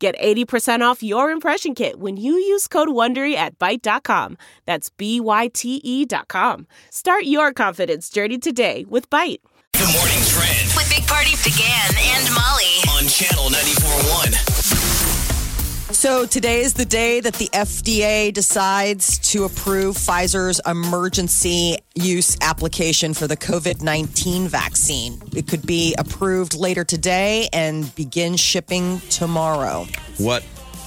Get 80% off your impression kit when you use code WONDERY at Byte.com. That's B-Y-T-E dot com. Start your confidence journey today with Byte. Good morning trend With Big Party DeGan and Molly. on channel 94.1. So today is the day that the FDA decides to approve Pfizer's emergency use application for the COVID 19 vaccine. It could be approved later today and begin shipping tomorrow. What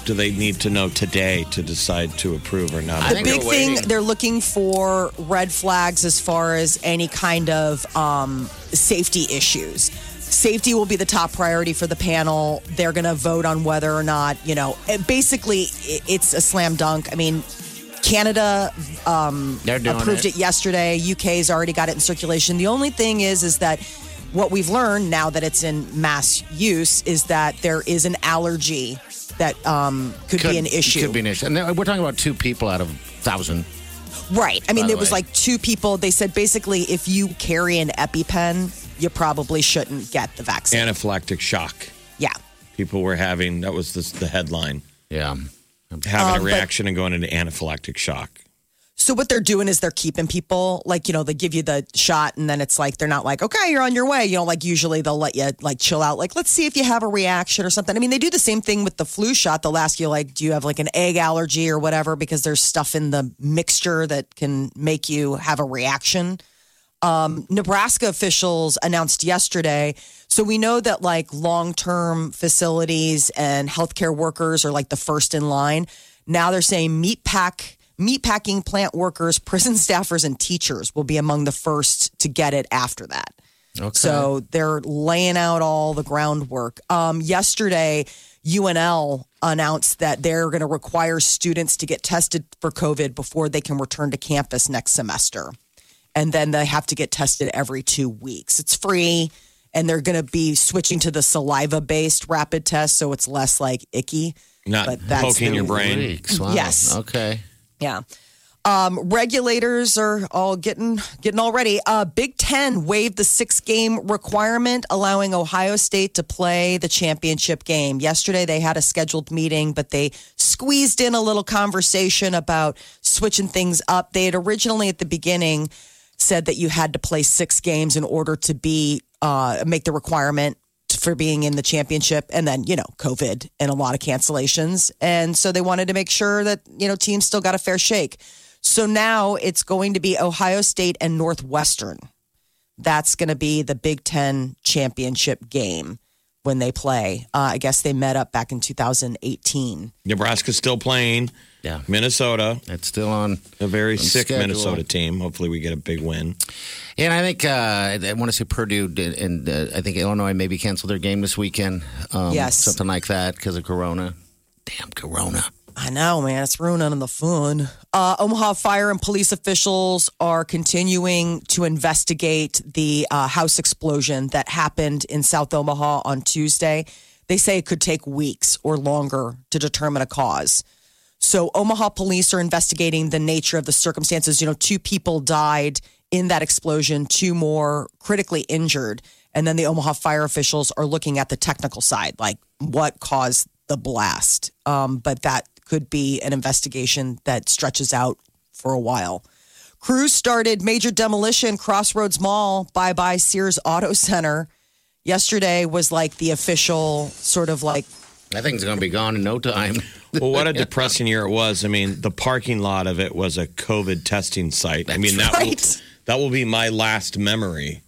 do they need to know today to decide to approve or not? The big thing they're looking for red flags as far as any kind of um, safety issues. Safety will be the top priority for the panel. They're going to vote on whether or not, you know, basically it's a slam dunk. I mean, Canada um, approved it. it. yesterday. UK's already got it in circulation. The only thing is, is that what we've learned now that it's in mass use is that there is an allergy that um, could, be an issue. Could be an issue. And we're talking about two people out of thousand. Right. I mean, there the was like two people. They said basically, if you carry an EpiPen, you probably shouldn't get the vaccine. Anaphylactic shock. yeah. People were having, that was the, the headline, Yeah. having Um, a but- reaction and going into anaphylactic shock. So what they're doing is they're keeping people like you know they give you the shot and then it's like they're not like okay you're on your way you know like usually they'll let you like chill out like let's see if you have a reaction or something. I mean they do the same thing with the flu shot. They'll ask you like do you have like an egg allergy or whatever because there's stuff in the mixture that can make you have a reaction. Um, Nebraska officials announced yesterday. So we know that like long term facilities and healthcare workers are like the first in line. Now they're saying meat pack, meat packing plant workers, prison staffers, and teachers will be among the first to get it after that. Okay. So they're laying out all the groundwork. Um, yesterday, UNL announced that they're going to require students to get tested for COVID before they can return to campus next semester. And then they have to get tested every two weeks. It's free. And they're going to be switching to the saliva based rapid test. So it's less like icky. Not But that's poking the- your brain. Weeks. Wow. Yes. Okay. Yeah. Um, regulators are all getting getting all ready. Uh, Big Ten waived the six game requirement, allowing Ohio State to play the championship game. Yesterday they had a scheduled meeting, but they squeezed in a little conversation about switching things up. They had originally at the beginning said that you had to play six games in order to be uh, make the requirement for being in the championship and then you know covid and a lot of cancellations. And so they wanted to make sure that you know teams still got a fair shake. So now it's going to be ohio state and northwestern. That's going to be the big ten championship game when they play. Uh, i guess they met up back in 2018 Nebraska's still playing. Yeah. Minnesota, It's still on. a very sick schedule. Minnesota team. Hopefully we get a big win. And I think uh, I want to say Purdue did, and uh, I think Illinois maybe canceled their game this weekend. Um, Yes. something like that because of Corona. Damn Corona. I know, man. It's ruining the fun. Uh, Omaha fire and police officials are continuing to investigate the uh, house explosion that happened in South Omaha on Tuesday. They say it could take weeks or longer to determine a cause. So, Omaha police are investigating the nature of the circumstances. You know, two people died in that explosion, two more critically injured. And then the Omaha fire officials are looking at the technical side, like what caused the blast. Um, but that could be an investigation that stretches out for a while. Crews started major demolition Crossroads Mall, bye bye Sears Auto Center. Yesterday was like the official sort of like That it's going to be gone in no time. Well, what a depressing year it was. I mean, the parking lot of it was a COVID testing site. I mean, that will, that will be my last memory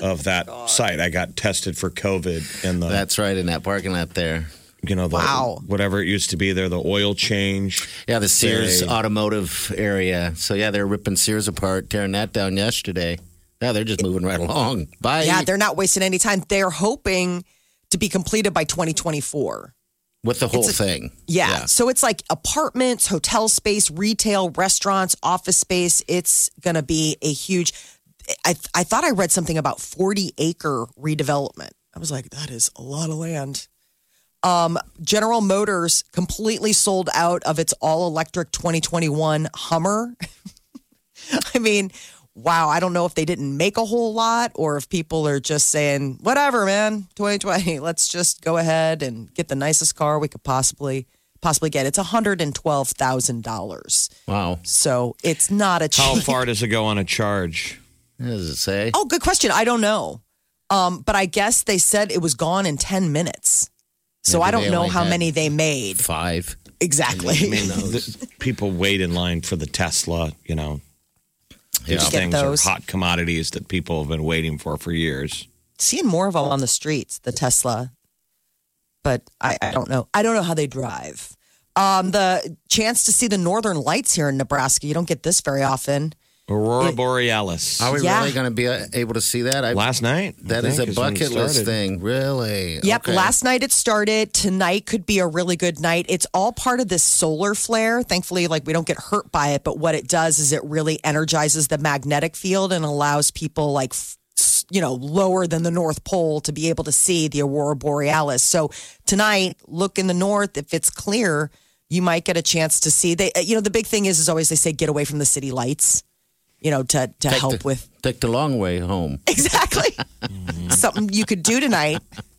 of that site. I got tested for COVID in the That's right in that parking lot there. you know the Wow. whatever it used to be there, the oil change. Yeah, the Sears Say- automotive area. So yeah, they're ripping Sears apart, tearing that down yesterday. Yeah, they're just moving right along. Bye. Yeah, they're not wasting any time. They're hoping to be completed by 2024. With the whole a- thing. Yeah. So it's like apartments, hotel space, retail, restaurants, office space. It's going to be a huge. I I thought I read something about 40 acre redevelopment. I was like, that is a lot of land. Um, General Motors completely sold out of its all electric 2021 Hummer. I mean, wow, I don't know if they didn't make a whole lot or if people are just saying, whatever, man, 2020, let's just go ahead and get the nicest car we could possibly possibly get. It's $112,000. Wow. So it's not a How far does it go on a charge? What does it say? Oh, good question. I don't know. Um, but I guess they said it was gone in 10 minutes. So Maybe I don't know how many they made. Five. Exactly. I mean, the, people wait in line for the Tesla. You know, these Yeah. Things those. are hot commodities that people have been waiting for for years. Seeing more of them on the streets, the Tesla. But I, I don't know. I don't know how they drive. Um, the chance to see the northern lights here in Nebraska, you don't get this very often. Aurora It- Borealis. Are we Yeah. really going to be uh, able to see that? I, Last night. I that is think, a is when bucket list thing. Really? Yep. Okay. Last night it started. Tonight could be a really good night. It's all part of this solar flare. Thankfully, like we don't get hurt by it, but what it does is it really energizes the magnetic field and allows people like you know, lower than the North Pole to be able to see the aurora borealis. So tonight, look in the north. If it's clear, you might get a chance to see. They, you know, the big thing is, is always they say get away from the city lights. You know, to to Take help the, with take the long way home. Exactly. Something you could do tonight.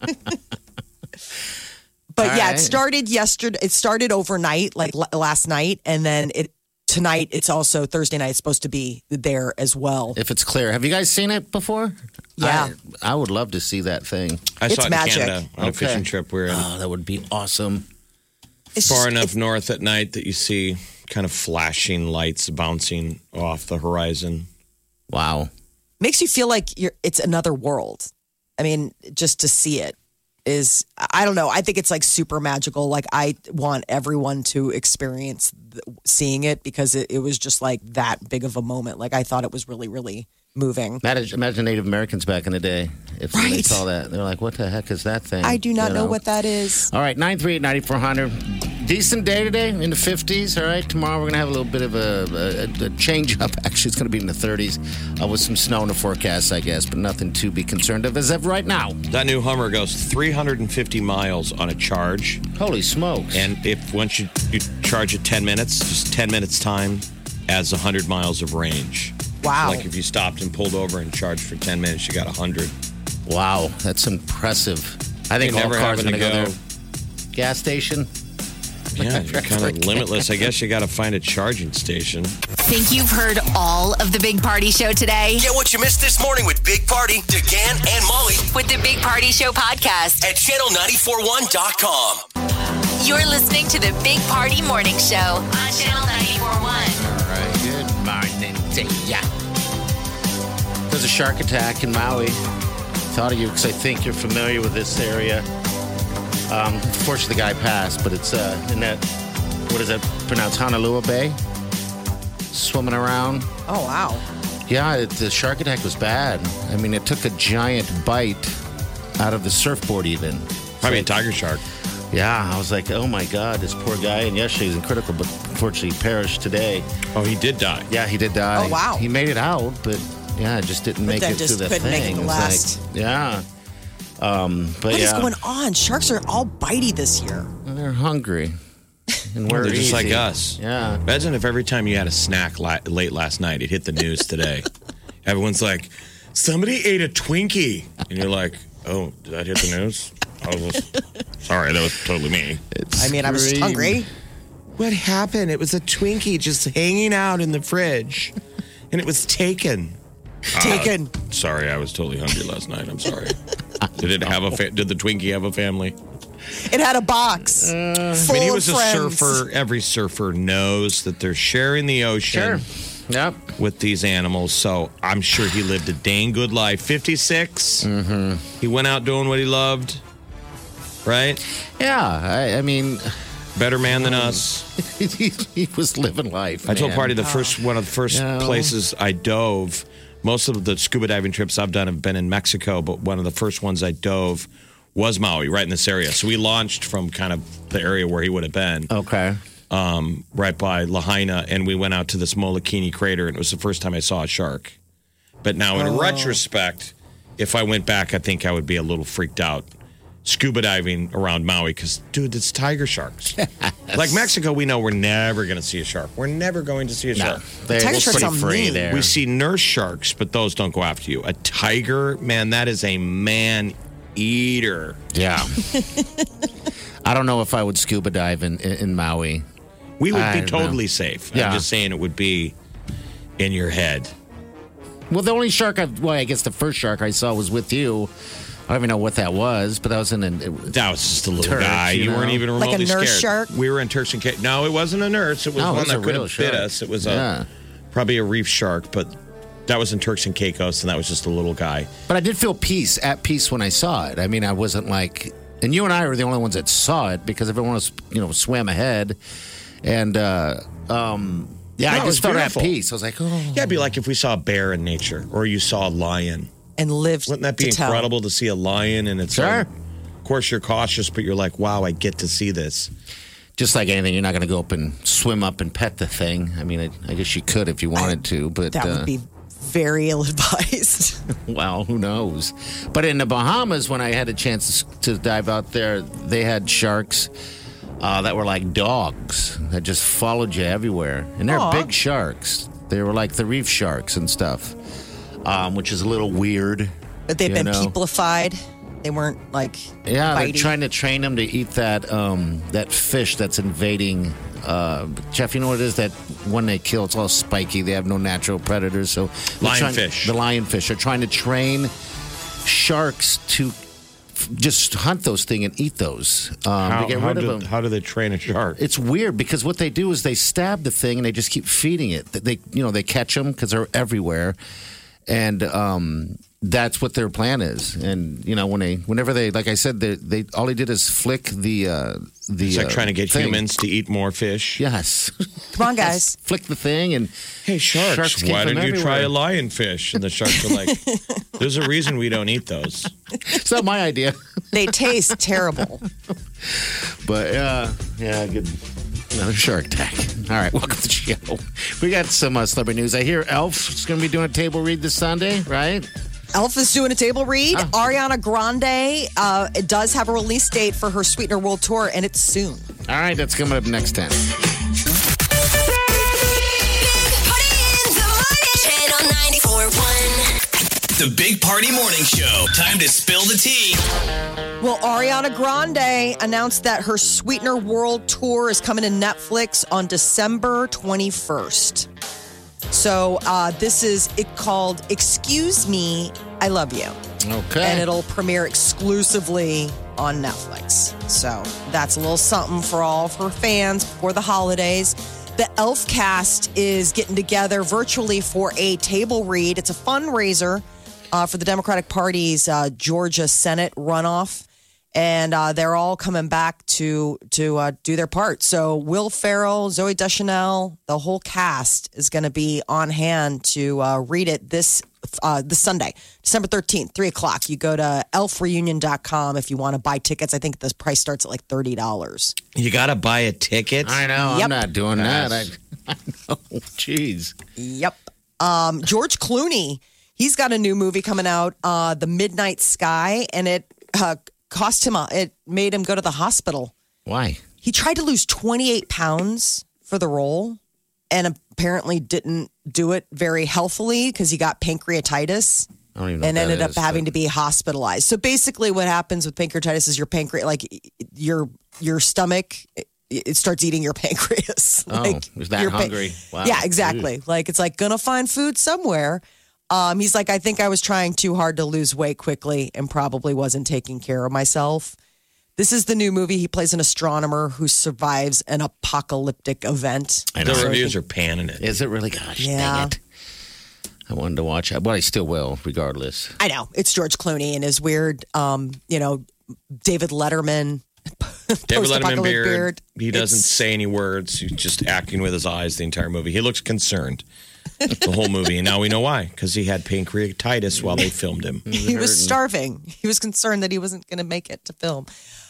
but All yeah, right. it started yesterday. It started overnight, like l- last night, and then it tonight. It's also Thursday night. It's supposed to be there as well. If it's clear, have you guys seen it before? Yeah. I, I would love to see that thing. I It's saw it magic. in Canada on a fishing trip. We We're in Oh, that would be awesome. It's far just- enough north at night that you see kind of flashing lights bouncing off the horizon. Wow. makes you feel like you're. It's another world. I mean, just to see it is. I don't know. I think it's like super magical. Like I want everyone to experience th- seeing it because it, it was just like that big of a moment. Like I thought it was really, really moving. Imagine, imagine Native Americans back in the day. If they saw that, they're like, what the heck is that thing? I do not You know what that is. All right, 938 9400. Decent day today in the 50s. All right, tomorrow we're going to have a little bit of a, a, a change up. Actually, it's going to be in the 30s uh, with some snow in the forecast, I guess, but nothing to be concerned of as of right now. That new Hummer goes 350 miles on a charge. Holy smokes. And if once you, you charge it 10 minutes, just 10 minutes time adds 100 miles of range. Wow. Like if you stopped and pulled over and charged for 10 minutes, you got 100. wow, that's impressive. I think They all cars are going to to go go. Gas station. Yeah, you're kind of limitless. I guess you got to find a charging station. Think you've heard all of the Big Party Show today? Get what you missed this morning with Big Party, DeGan, and Molly With the Big Party Show podcast. at channel941.com. You're listening to the Big Party Morning Show on Channel 941. All right, good morning to ya. There's a shark attack in Maui. Thought of you because I think you're familiar with this area. Um, unfortunately, the guy passed, but it's uh, in that, what is that pronounced, Honolua Bay? Swimming around. Oh wow. Yeah, it, the shark attack was bad. I mean, it took a giant bite out of the surfboard, even. Probably a tiger shark. Yeah, I was like, oh my God, this poor guy. And yesterday he was in critical, but unfortunately he perished today. Oh, he did die. Yeah, he did die. Oh, wow. He made it out, but yeah, just didn't make then it just through the couldn't make thing. it It was last. like, yeah. Um, but What is yeah, going on? Sharks are all bitey this year. they're hungry. And we're They're just like us. Yeah. Imagine if every time you had a snack la- late last night, it hit the news today. Everyone's like, somebody ate a Twinkie. And you're like, oh, did that hit the news? I was just, sorry, that was totally me. I mean, I was just hungry. What happened? It was a Twinkie just hanging out in the fridge, and it was taken. Taken. Sorry, I was totally hungry last night. I'm sorry. Did it have a? Fa- did the Twinkie have a family? It had a box full I mean, he of was a friends. surfer. Every surfer knows that they're sharing the ocean Sure. Yep. with these animals. So I'm sure he lived a dang good life. 56. Mm-hmm. He went out doing what he loved. Right? Yeah. I, I mean, Better man than us. he, he was living life. I told man. Party the first one of the first Yeah. places I dove. Most of the scuba diving trips I've done have been in Mexico, but one of the first ones I dove was Maui, right in this area. So we launched from kind of the area where he would have been, Okay. um, right by Lahaina, and we went out to this Molokini crater, and it was the first time I saw a shark. But now, in retrospect, if I went back, I think I would be a little freaked out scuba diving around Maui because, dude, it's tiger sharks. like Mexico, we know we're never going to see a shark. We're never going to see a No, shark. they're Tiger pretty sharks are free mean. there. We see nurse sharks, but those don't go after you. A tiger, man, that is a man eater. yeah. I don't know if I would scuba dive in, in, in Maui. We would I be don't know. totally safe. Yeah. I'm just saying it would be in your head. Well, the only shark I, well, I guess the first shark I saw was with you. I don't even know what that was, but that was in an. It, was- That was just a little Turks, guy. you You, weren't know? even Like a nurse scared. shark? We were in Turks and Caicos. No, it wasn't a nurse. It was No, it one was that a could real have bit us. It was a Yeah. probably a reef shark, but that was in Turks and Caicos, and that was just a little guy. but I did feel peace at peace when I saw it. I mean, I wasn't like, and you and I were the only ones that saw it because everyone else, you know, swam ahead, and uh, um, yeah, No, I just felt at peace. I was like, oh, Yeah, it'd be like if we saw a bear in nature, or you saw a lion. And lived. Wouldn't that be to tell. incredible to see a lion and its Sure. own- Of course, you're cautious, but you're like, wow, I get to see this. just like anything, you're not going to go up and swim up and pet the thing. I mean, I, I guess you could if you wanted to, but That uh, would be very ill advised. Well, who knows? But in the Bahamas, when I had a chance to dive out there, they had sharks uh, that were like dogs that just followed you everywhere. And they're Aw. big sharks. They were like the reef sharks and stuff, um, which is a little weird. But they've been know. peopleified. They weren't like Yeah, they're trying to train them to eat that um, that fish that's invading. Uh, Jeff, you know what it is? That one they kill, it's all spiky. They have no natural predators. So Lionfish. the lionfish are trying to train sharks to f- just hunt those thing and eat those. Um, How, to get how rid of do, them. how do they train a shark? It's weird because what they do is they stab the thing and they just keep feeding it. They, you know, they catch them because they're everywhere, and um, that's what their plan is. And you know, when they, whenever they, like I said, they, they all he did is flick the uh, the. It's like uh, trying to get thing. humans to eat more fish. Yes, Come on, guys. flick the thing and Hey, sharks, Sharks why from don't you try a lionfish? And the sharks are like, there's a reason we don't eat those. it's not my idea. They taste terrible. But uh, yeah, good. Another Shark Attack. All right, welcome to the show. We got some uh, celebrity news. I hear Elf is going to be doing a table read this Sunday, right? Elf is doing a table read. Ariana Grande uh, it does have a release date for her Sweetener World Tour, and it's soon. All right, that's coming up next time. The Big Party Morning Show. Time to spill the tea. Well, Ariana Grande announced that her Sweetener World Tour is coming to Netflix on December 21st. So uh, this is it called Excuse Me, I Love You. Okay. and it'll premiere exclusively on Netflix. So that's a little something for all of her fans before the holidays. The Elf cast is getting together virtually for a table read. It's a fundraiser uh, for the Democratic Party's uh, Georgia Senate runoff. And uh, they're all coming back to to uh, do their part. So Will Ferrell, Zooey Deschanel, the whole cast is going to be on hand to uh, read it this uh, this Sunday, December 13th, 3 o'clock. You go to elfreunion.com if you want to buy tickets. I think the price starts at like $30. You got to buy a ticket. I know. Yep. I'm not doing that. I, I know. Jeez. Yep. Um, George Clooney, he's got a new movie coming out, uh, The Midnight Sky, and it uh, cost him, a, it made him go to the hospital. Why? He tried to lose 28 pounds for the role and apparently didn't do it very healthily because he got pancreatitis. I don't even know and ended up is, having but- to be hospitalized. So basically, what happens with pancreatitis is your pancreas, like your your stomach, it, starts eating your pancreas. Oh, like is that hungry? Wow. Yeah, exactly. Like it's like gonna find food somewhere. Um, he's like, I think I was trying too hard to lose weight quickly and probably wasn't taking care of myself. This is the new movie. He plays an astronomer who survives an apocalyptic event. I The know. reviews are panning it. Is it really? Gosh, Yeah. dang it. I wanted to watch it, but I still will, regardless. I know it's George Clooney and his weird, um, you know, David Letterman. David Letterman post-apocalyptic beard. He doesn't It's- say any words. He's just acting with his eyes the entire movie. He looks concerned. The whole movie. And now we know why because he had pancreatitis while they filmed him. he was starving. He was concerned that he wasn't going to make it to film.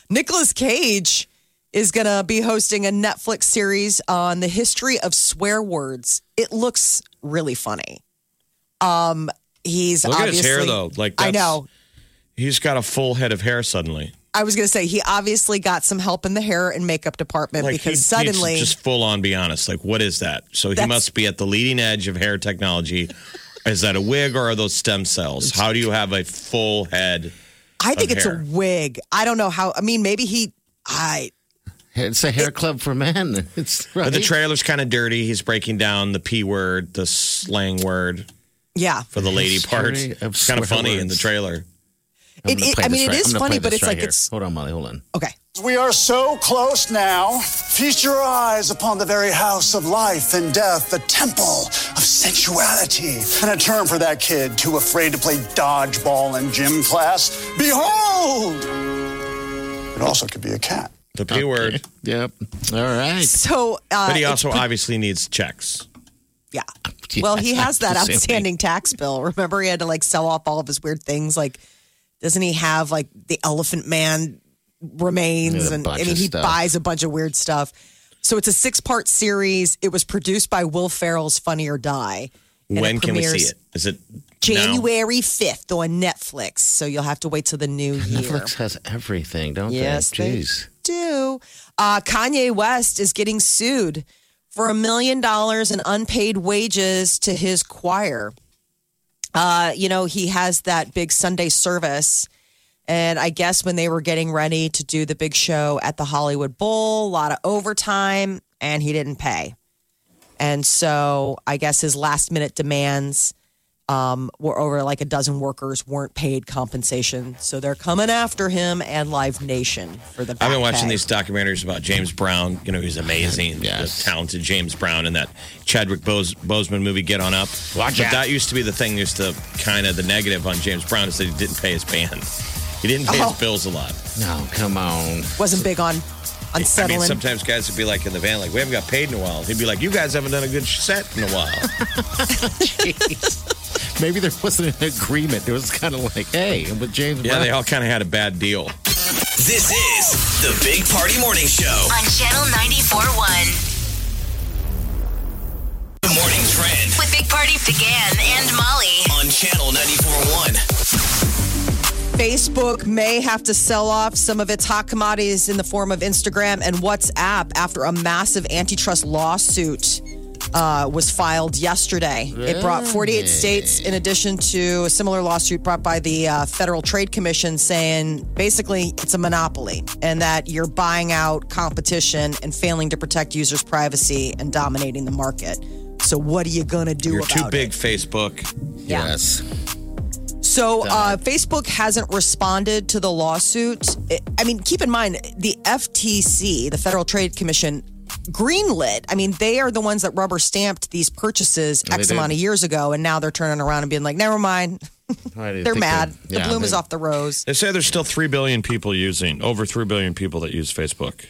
Nicolas Cage is going to be hosting a Netflix series on the history of swear words. It looks really funny. Um, he's Look at his obviously, hair though. Like I that's- know. he's got a full head of hair suddenly. I was going to say he obviously got some help in the hair and makeup department Like because he- suddenly he's just full on. Be honest. Like what is that? So he must be at the leading edge of hair technology. Is that a wig or are those stem cells? How do you have a full head? I think of it's hair. a wig. I don't know how. I mean, maybe he. I It's a hair club for men. It's right. But the trailer's kind of dirty. He's breaking down the p word, the slang word yeah. for the lady part. History of It's kind of swear funny in the trailer. I'm It- it- I mean, it right- is funny, but it's right like here. it's- Hold on, Molly. Hold on. Okay. We are so close now. Feast your eyes upon the very house of life and death, the temple of sensuality. And a term for that kid too afraid to play dodgeball in gym class. Behold! It also could be a cat. The p word. Yep. All right. So, uh, But he also obviously needs checks. Yeah. Yeah, Well, he has that outstanding tax bill. Remember, he had to like sell off all of his weird things. Like, doesn't he have like the Elephant Man remains? Yeah, and I mean, he stuff. buys a bunch of weird stuff. So it's a six part series. It was produced by Will Ferrell's Funny or Die. when can we see it? Is it? January 5th on Netflix. So you'll have to wait till the new year. Netflix has everything, don't Yes, they? they do. Uh, Kanye West is getting sued for a million dollars in unpaid wages to his choir. Uh, you know, he has that big Sunday service. And I guess when they were getting ready to do the big show at the Hollywood Bowl, a lot of overtime, and he didn't pay. And so I guess his last minute demands um, were over like a dozen workers weren't paid compensation. So they're coming after him and Live Nation for the I've been watching pay. these documentaries about James Brown. You know, he's amazing. Yes. The talented James Brown in that Chadwick Bose, Boseman movie, Get On Up. Watch but out. that used to be the thing, used to kind of the negative on James Brown is that he didn't pay his band. He didn't pay Oh. his bills a lot. No, come on. Wasn't big on on I mean, sometimes guys would be like in the van, like, we haven't got paid in a while. He'd be like, you guys haven't done a good set in a while. Jeez. Maybe there wasn't an agreement. It was kind of like, hey, with James yeah, Brown. they all kind of had a bad deal. This is the Big Party Morning Show. On Channel 94.1. The morning trend With Big Party DeGan and Molly. on Channel 94.1. Facebook may have to sell off some of its hot commodities in the form of Instagram and WhatsApp after a massive antitrust lawsuit uh, was filed yesterday. It brought 48 states, in addition to a similar lawsuit brought by the uh, Federal Trade Commission, saying basically it's a monopoly and that you're buying out competition and failing to protect users' privacy and dominating the market. So, what are you going to do You're too it? big, Facebook. Yeah. Yes. So uh, Facebook hasn't responded to the lawsuit. I mean, keep in mind the FTC, the Federal Trade Commission, greenlit. I mean, they are the ones that rubber stamped these purchases X did. amount of years ago, and now they're turning around and being like, "Never mind, Why do you they're mad. that- the yeah, bloom is off the rose." They say there's still 3 billion people using, over 3 billion people that use Facebook.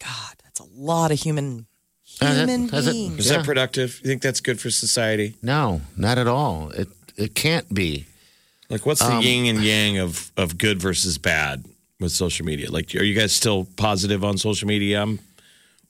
God, that's a lot of human Uh, that- human has it- beings. Is Yeah. that productive? You think that's good for society? No, not at all. It it can't be. Like, what's the yin and yang of, of good versus bad with social media? Like, are you guys still positive on social media? I'm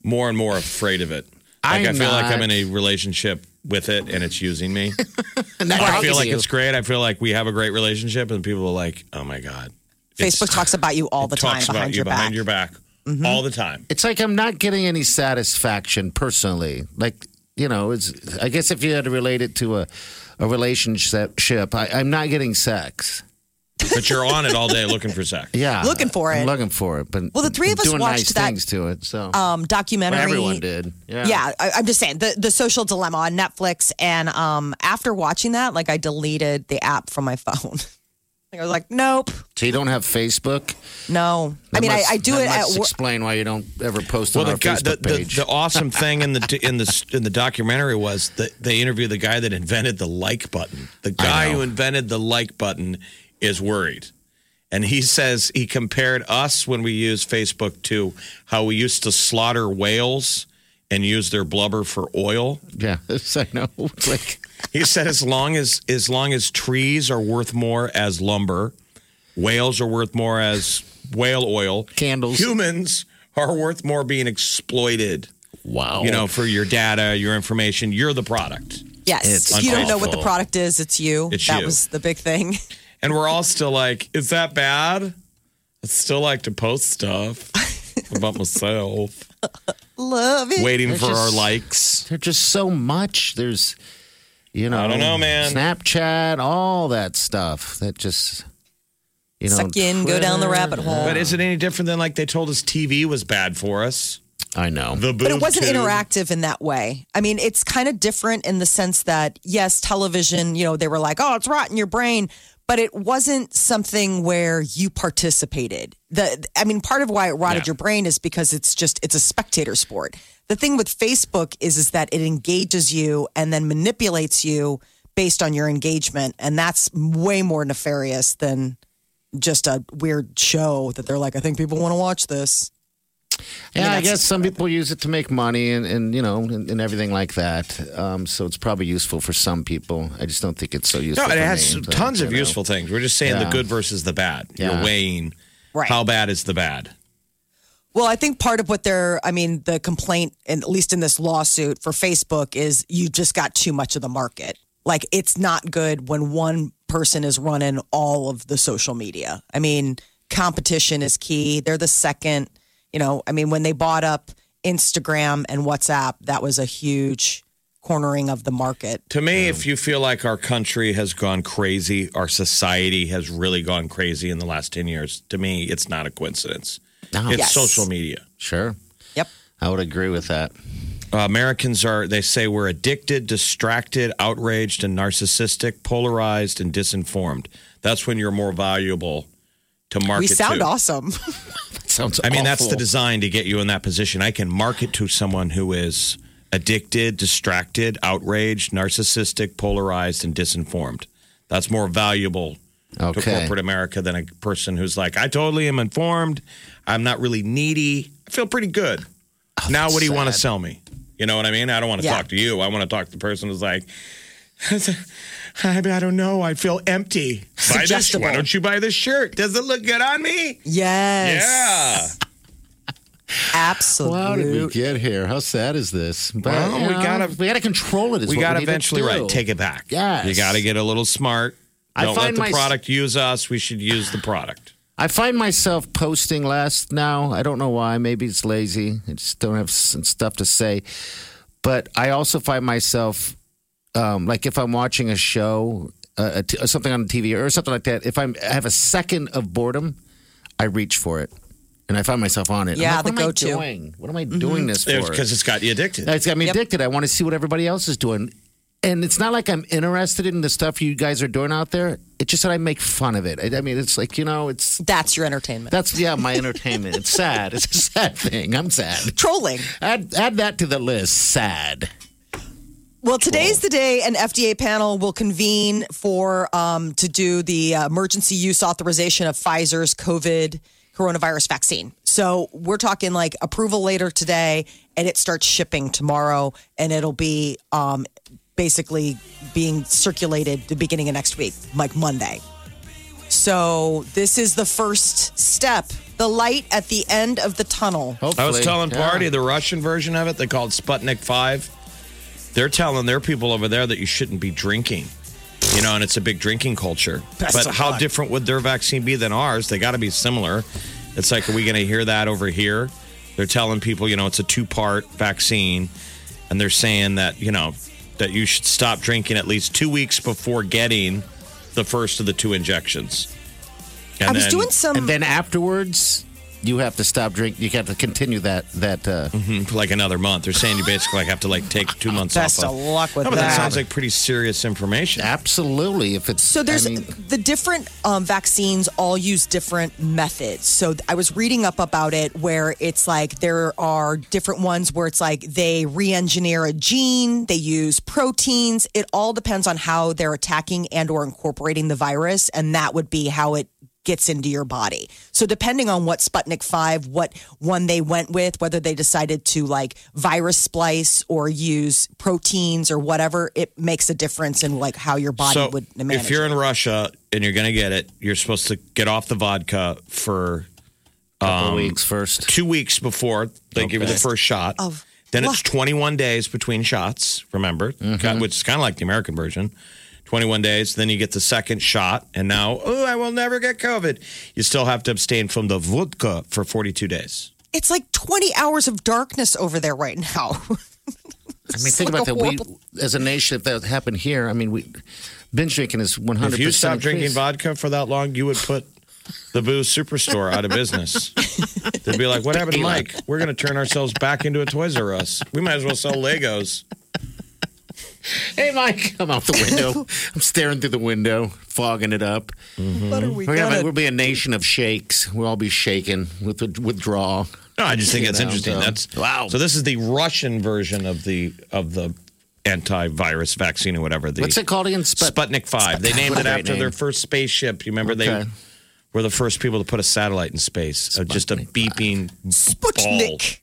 more and more afraid of it. Like, i I'm feel like I'm in a relationship with it and it's using me. I feel like you. it's great. I feel like we have a great relationship, and people are like, "Oh my god." It's- Facebook talks about you all the it time talks behind about you your behind back. your back mm-hmm. all the time. It's like I'm not getting any satisfaction personally. Like you know, it's. I guess if you had to relate it to a a relationship, I, I'm not getting sex. But you're on it all day looking for sex. Yeah, Looking for I'm it. looking for it. But Well, the three of us doing watched nice that, things to it. So Um, documentary. Well, everyone did. Yeah. Yeah, I, I'm just saying the the social dilemma on Netflix, and um, after watching that, like I deleted the app from my phone. I was like, nope, So you don't have Facebook? no. I mean, must- I, I do that it must work. Explain why you don't ever post Well, on the, our guy, Facebook the, page. the awesome thing in the in the in the documentary was that they interviewed the guy that invented the like button. The guy who invented the like button is worried, and he says he compared us when we use Facebook to how we used to slaughter whales and use their blubber for oil. Yeah, I know. It's like He said as long as as long as trees are worth more as lumber, whales are worth more as whale oil, Candles. humans are worth more being exploited. wow. You know, for your data, your information, you're the product. Yes. It's if you don't know what the product is, it's you. It's that you. was the big thing. And we're all still like, is that bad? I still like to post stuff about myself, Love it. waiting There's for our just- likes. There's just so much. There's, you know, I don't know, man. Snapchat, all that stuff that just, you know, Suck you in, go down the rabbit hole. But is it any different than like they told us TV was bad for us? I know. The But it boob wasn't tube. interactive in that way. I mean, it's kind of different in the sense that, yes, television, you know, they were like, oh, it's rotting your brain, but it wasn't something where you participated. The, I mean, part of why it rotted Yeah. your brain is because it's just, it's a spectator sport. The thing with Facebook is, is that it engages you and then manipulates you based on your engagement. And that's way more nefarious than just a weird show that they're like, I think people want to watch this. Yeah, I, that's guess some people use it to make money and, and you know and, and everything like that. Um, so it's probably useful for some people. I just don't think it's so useful. No, it for has me, but, tons of you know. useful things. We're just saying Yeah. the good versus the bad. Yeah. You're weighing Right. how bad is the bad. Well, I think part of what they're, I mean, the complaint, and at least in this lawsuit for Facebook, is you just got too much of the market. Like, it's not good when one person is running all of the social media. I mean, competition is key. They're the second, you know, I mean, when they bought up Instagram and WhatsApp, that was a huge cornering of the market. To me, if you feel like our country has gone crazy, our society has really gone crazy in the last 10 years, to me, it's not a coincidence. No. It's Yes. social media. Sure, Yep. I would agree with that. Uh, Americans are, they say, we're addicted, distracted, outraged, and narcissistic, polarized, and disinformed. That's when you're more valuable to market We sound to. awesome. That sounds. I mean, that's the design to get you in that position. I can market to someone who is addicted, distracted, outraged, narcissistic, polarized, and disinformed. That's more valuable to corporate America than a person who's like, I totally am informed. I'm not really needy. I feel pretty good. Oh, now, what do you want to sell me? You know what I mean? I don't want to Yeah. talk to you. I want to talk to the person who's like, I, I don't know. I feel empty. Buy this. Why don't you buy this shirt? Does it look good on me? yes. Yeah. Absolutely. How did we get here? How sad is this? But, Well, you we gotta- we gotta control it. Is we got to need eventually do. right take it back. Yes. you got to get a little smart. I Don't let find the my- product use us. We should use the product. I find myself posting less now. I don't know why. Maybe it's lazy. I just don't have some stuff to say. But I also find myself, um, like if I'm watching a show, uh, a t- something on TV or something like that, if I'm, I have a second of boredom, I reach for it. And I find myself on it. Yeah, like, the what am I go-to. doing? What am I doing this for? Because it's got you addicted. It's got me Yep. addicted. I want to see what everybody else is doing. And it's not like I'm interested in the stuff you guys are doing out there. It's just that I make fun of it. I, I mean, it's like, you know, it's That's your entertainment. that's yeah, my entertainment. It's sad. It's a sad thing. I'm sad. Trolling. Add add that to the list. Sad. Well, today's the day an FDA panel will convene for um, to do the uh, emergency use authorization of Pfizer's COVID coronavirus vaccine. So we're talking like approval later today, and it starts shipping tomorrow, and it'll be um, basically being circulated the beginning of next week, like Monday. So this is the first step, the light at the end of the tunnel. Hopefully. I was telling Yeah. Party the Russian version of it. They called Sputnik Five. They're telling their people over there that you shouldn't be drinking. You know, and it's a big drinking culture. Best but how luck. different would their vaccine be than ours? They got to be similar. It's like, are we going to hear that over here? They're telling people, you know, it's a two part vaccine, and they're saying that you know that you should stop drinking at least two weeks before getting the first of the two injections. And I was then- doing some. And then afterwards, you have to stop drinking. You have to continue that that. Uh, for like another month. They're saying you basically like have to like take two months Best off. of luck with no, but that that. sounds like pretty serious information. absolutely. If it's So there's I mean, the different um, vaccines all use different methods. So I was reading up about it where it's like there are different ones where it's like they re-engineer a gene, they use proteins. It all depends on how they're attacking and or incorporating the virus, and that would be how it gets into your body. So depending on what Sputnik 5, what one they went with, whether they decided to like virus splice or use proteins or whatever, it makes a difference in like how your body so would manage. if you're it. in Russia and you're going to get it, you're supposed to get off the vodka for Couple weeks first. two weeks before they give you the first shot. Of then it's 21 days between shots, remember, Mm-hmm. which is kind of like the American version. 21 days, then you get the second shot, and now, oh, I will never get COVID. You still have to abstain from the vodka for 42 days. it's like 20 hours of darkness over there right now. I mean, think about that. We, as a nation, if that happened here, I mean, we binge drinking is one hundred If you percent. stop drinking vodka for that long, you would put the booze superstore out of business. They'd be like, "What happened to Mike? We're going to turn ourselves back into a Toys R Us. We might as well sell Legos." Hey, Mike, I'm out the window. I'm staring through the window, fogging it up. What are we We're gonna, gonna we'll be a nation of shakes. We'll all be shaking with the withdrawal. No, I just think You it's know, interesting. so- That's Wow. So this is the Russian version of the of the antivirus vaccine or whatever. The What's it called again? Sput- Sputnik Five. They named What a it great after name. their first spaceship. You remember they Okay. were the first people to put a satellite in space. Uh, just a Sputnik beeping ball. Sputnik.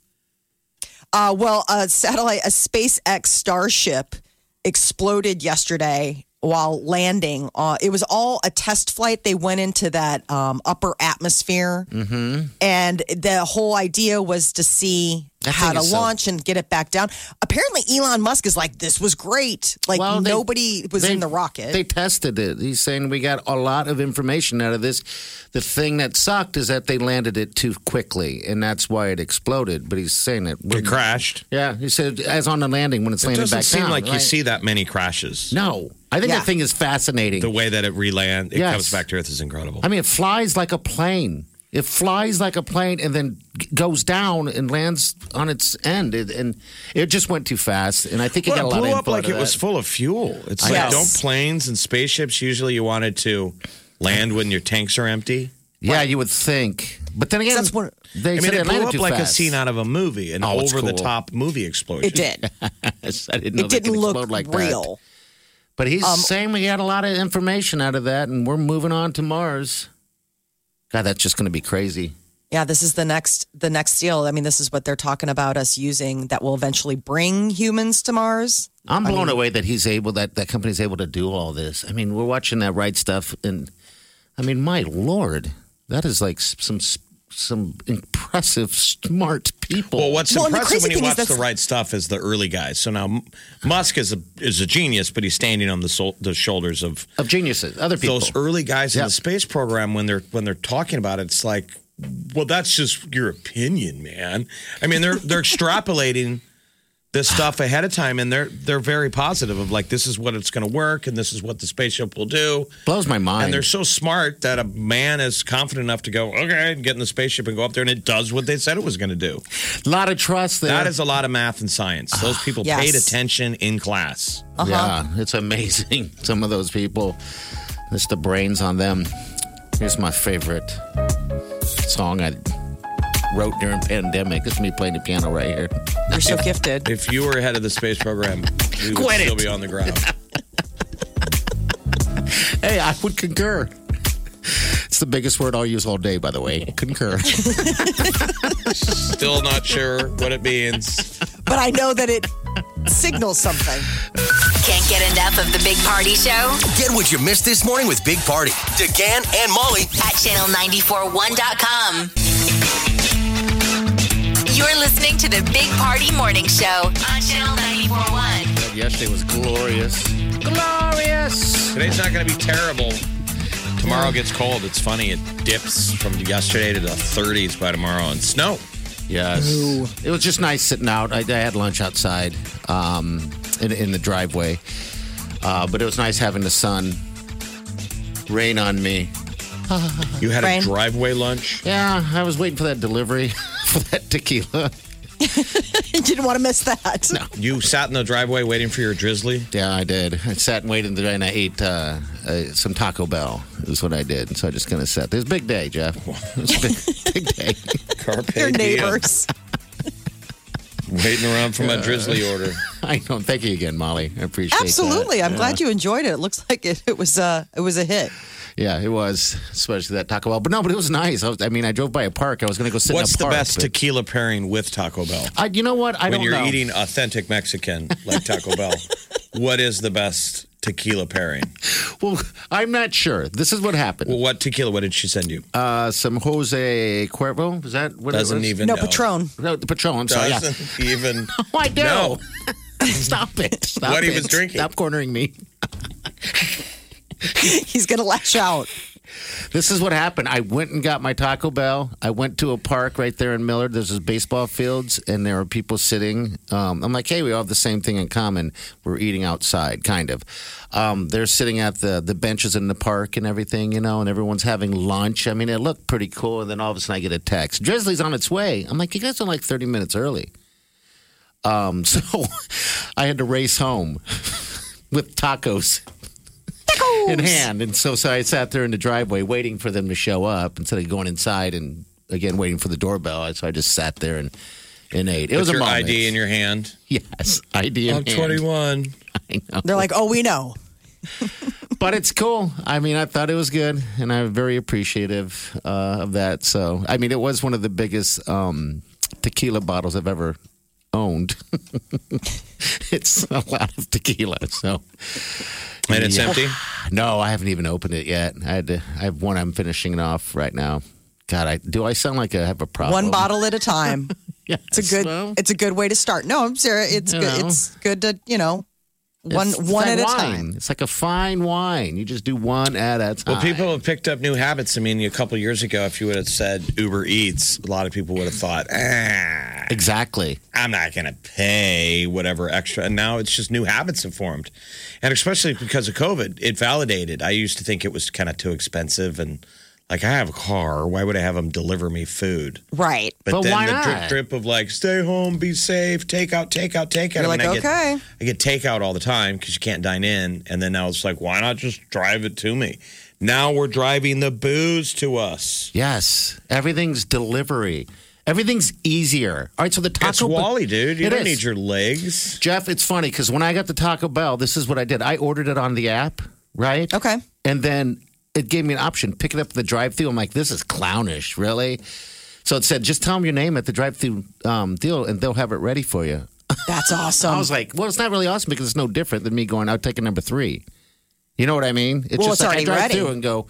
Uh, well, a satellite, a SpaceX Starship exploded yesterday while landing. Uh, it was all a test flight. They went into that um, upper atmosphere, Mm-hmm. and the whole idea was to see That how to is so- launch and get it back down. Apparently, Elon Musk is like, "This was great." Like Well, they- nobody was they- in the rocket. They tested it. He's saying we got a lot of information out of this. The thing that sucked is that they landed it too quickly, and that's why it exploded. But he's saying it. It crashed. Yeah, he said as on the landing when it's It landed doesn't back seem down. like you see that many crashes. No, I think Yeah. that thing is fascinating. The way that it reland, it Yes. comes back to Earth is incredible. I mean, it flies like a plane. It flies like a plane and then goes down and lands on its end. It, and it just went too fast. And I think it Well, got a it lot blew of up like it of was full of fuel. It's I like know. don't planes and spaceships usually you wanted to land when your tanks are empty. Yeah, you would think. But then again, That's what- they I mean, said it it blew up too like a scene out of a movie, an Oh, it's over the cool. top movie explosion. it did. I didn't know It didn't look explode like that. But he's Um, saying we got a lot of information out of that, and we're moving on to Mars. God, that's just going to be crazy. Yeah, this is the next the next deal. I mean, this is what they're talking about us using that will eventually bring humans to Mars. I'm blown away that he's able that that company's able to do all this. I mean, we're watching that right stuff, and I mean, my lord, that is like some some impressive, smart people. Well, what's Well, impressive when you thing watch the right stuff is the early guys. So now Musk is a is a genius, but he's standing on the sol- the shoulders of of geniuses, other people. those early guys in the space program when they're when they're talking about it. It's like, well, that's just your opinion, man. I mean, they're they're extrapolating this stuff ahead of time, and they're they're very positive of like this is what it's going to work, and this is what the spaceship will do. Blows my mind. And they're so smart that a man is confident enough to go, okay, and get in the spaceship and go up there, and it does what they said it was going to do. a lot of trust there. That is a lot of math and science. Ah, those people Yes. paid attention in class. Uh-huh. Yeah, it's amazing. Some of those people, it's the brains on them. Here's my favorite song I wrote during pandemic. It's me playing the piano right here. You're so gifted. If you were head of the space program, we would Quit still it. be on the ground. Hey, I would concur. It's the biggest word I'll use all day, by the way. Concur. Still not sure what it means. But I know that it signals something. Can't get enough of the Big Party Show Get what you missed this morning with Big Party, DeGan and Molly at channel941.com. You're listening to the Big Party Morning Show on channel 941. Yesterday was glorious. Glorious. Today's not going to be terrible. Tomorrow gets cold. It's funny. It dips from yesterday to the 30s by tomorrow and snow. Yes. It was just nice sitting out. I, I had lunch outside um, in, in the driveway. Uh, but it was nice having the sun rain on me. You had Brian? a driveway lunch. Yeah, I was waiting for that delivery for that tequila. You didn't want to miss that. No. You sat in the driveway waiting for your Drizly. Yeah, I did. I sat and waited and I ate uh, uh, some Taco Bell. Is what I did. So I just kind of sat. It was a big day, Jeff. It was a big, big day. Carpe Your diem. neighbors. Waiting around for my Drizly order. I know. Thank you again, Molly. I appreciate that. Absolutely. I'm glad you enjoyed it. It looks like it, it was uh it was a hit. Yeah, it was, especially that Taco Bell. But no, but it was nice. I, was, I mean, I drove by a park. I was going to go sit What's in a the best but- tequila pairing with Taco Bell? I, you know what? I when don't know. When you're know. eating authentic Mexican like Taco Bell, what is the best tequila pairing? Well, I'm not sure. This is what happened. Well, what tequila? What did she send you? Uh, some Jose Cuervo. Is that what Doesn't it was? even No, know. Patron. No, the Patron. I'm sorry. Doesn't even. Oh, I do. No. Stop it. Stop What he it. was drinking. Stop cornering me. He's going to lash out. This is what happened. I went and got my Taco Bell. I went to a park right there in Millard. There's this baseball fields, and there are people sitting. Um, I'm like, hey, we all have the same thing in common. We're eating outside, kind of. Um, they're sitting at the the benches in the park and everything, you know, and everyone's having lunch. I mean, it looked pretty cool. And then all of a sudden, I get a text. Drizly's on its way. I'm like, you guys are like 30 minutes early. Um, so I had to race home with tacos in hand. And so, so I sat there in the driveway waiting for them to show up instead of going inside and again waiting for the doorbell. So I just sat there and, and ate. It was Put a your moment. ID in your hand. yes, ID in I'm hand. 21. I know. They're like, oh, we know. But it's cool. I mean, I thought it was good, and I'm very appreciative uh, of that. So, I mean, it was one of the biggest um, tequila bottles I've ever owned. it's a lot of tequila. So, And it's Yeah. empty. No, I haven't even opened it yet. I had to, I have one I'm finishing it off right now. God, I do I sound like I have a problem? One bottle at a time. Yeah, It's a good. well, It's a good way to start. No, I'm serious. It's good. know. It's good to you know, one it's- it's one like at a wine. time. It's like a fine wine. You just do one at a time. Well, people have picked up new habits. I mean, a couple years ago, if you would have said Uber Eats, a lot of people would have thought, ah, exactly. I'm not going to pay whatever extra. And now it's just new habits have formed. And especially because of COVID, it validated. I used to think it was kind of too expensive. And like, I have a car. Why would I have them deliver me food? Right. But, But then why the not? drip drip of like, stay home, be safe, take out, take out, take out. You're I mean, like, I get, okay. I get takeout all the time because you can't dine in. And then now it's like, why not just drive it to me? Now we're driving the booze to us. Yes, everything's delivery. Everything's easier. All right, so the Taco That's Bell- Wally, dude. You It don't is. need your legs. Jeff, it's funny because when I got the Taco Bell, this is what I did. I ordered it on the app, right? Okay. And then it gave me an option, pick it up at the drive-through. I'm like, this is clownish, really? So it said, just tell them your name at the drive-through um, deal, and they'll have it ready for you. That's awesome. I was like, well, it's not really awesome because it's no different than me going out taking number three. You know what I mean? It's Well, just it's like I drive ready. through and go,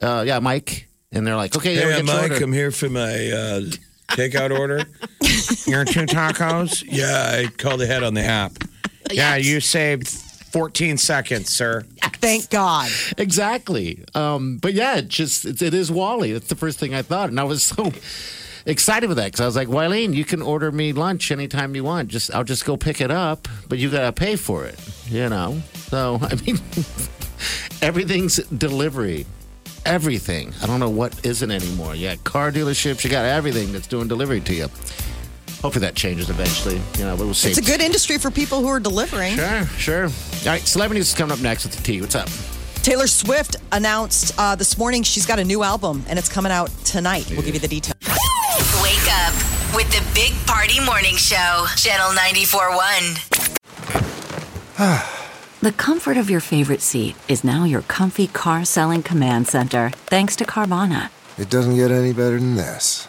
uh, yeah, Mike, and they're like, okay, yeah, Hey, we'll I'm get your Mike. order. I'm here for my uh, takeout order. Your two tacos? Yeah, I called ahead on the app. Yeah, you saved 14 seconds, sir. Thank God. Exactly. Um, but yeah, it just it, it is Wally. That's the first thing I thought, and I was so excited with that because I was like, Wileen, you can order me lunch anytime you want. Just I'll just go pick it up, but you gotta pay for it. You know. So I mean, everything's delivery. Everything. I don't know what isn't anymore. Yeah, car dealerships. You got everything that's doing delivery to you. Hopefully that changes eventually. You know, but we'll see. It's a good industry for people who are delivering. Sure, sure. All right, celebrities is coming up next with the T. What's up? Taylor Swift announced uh, this morning she's got a new album and it's coming out tonight. We'll give you the details. Wake up with the Big Party Morning Show, Channel 94.1. The comfort of your favorite seat is now your comfy car selling command center, thanks to Carvana. It doesn't get any better than this.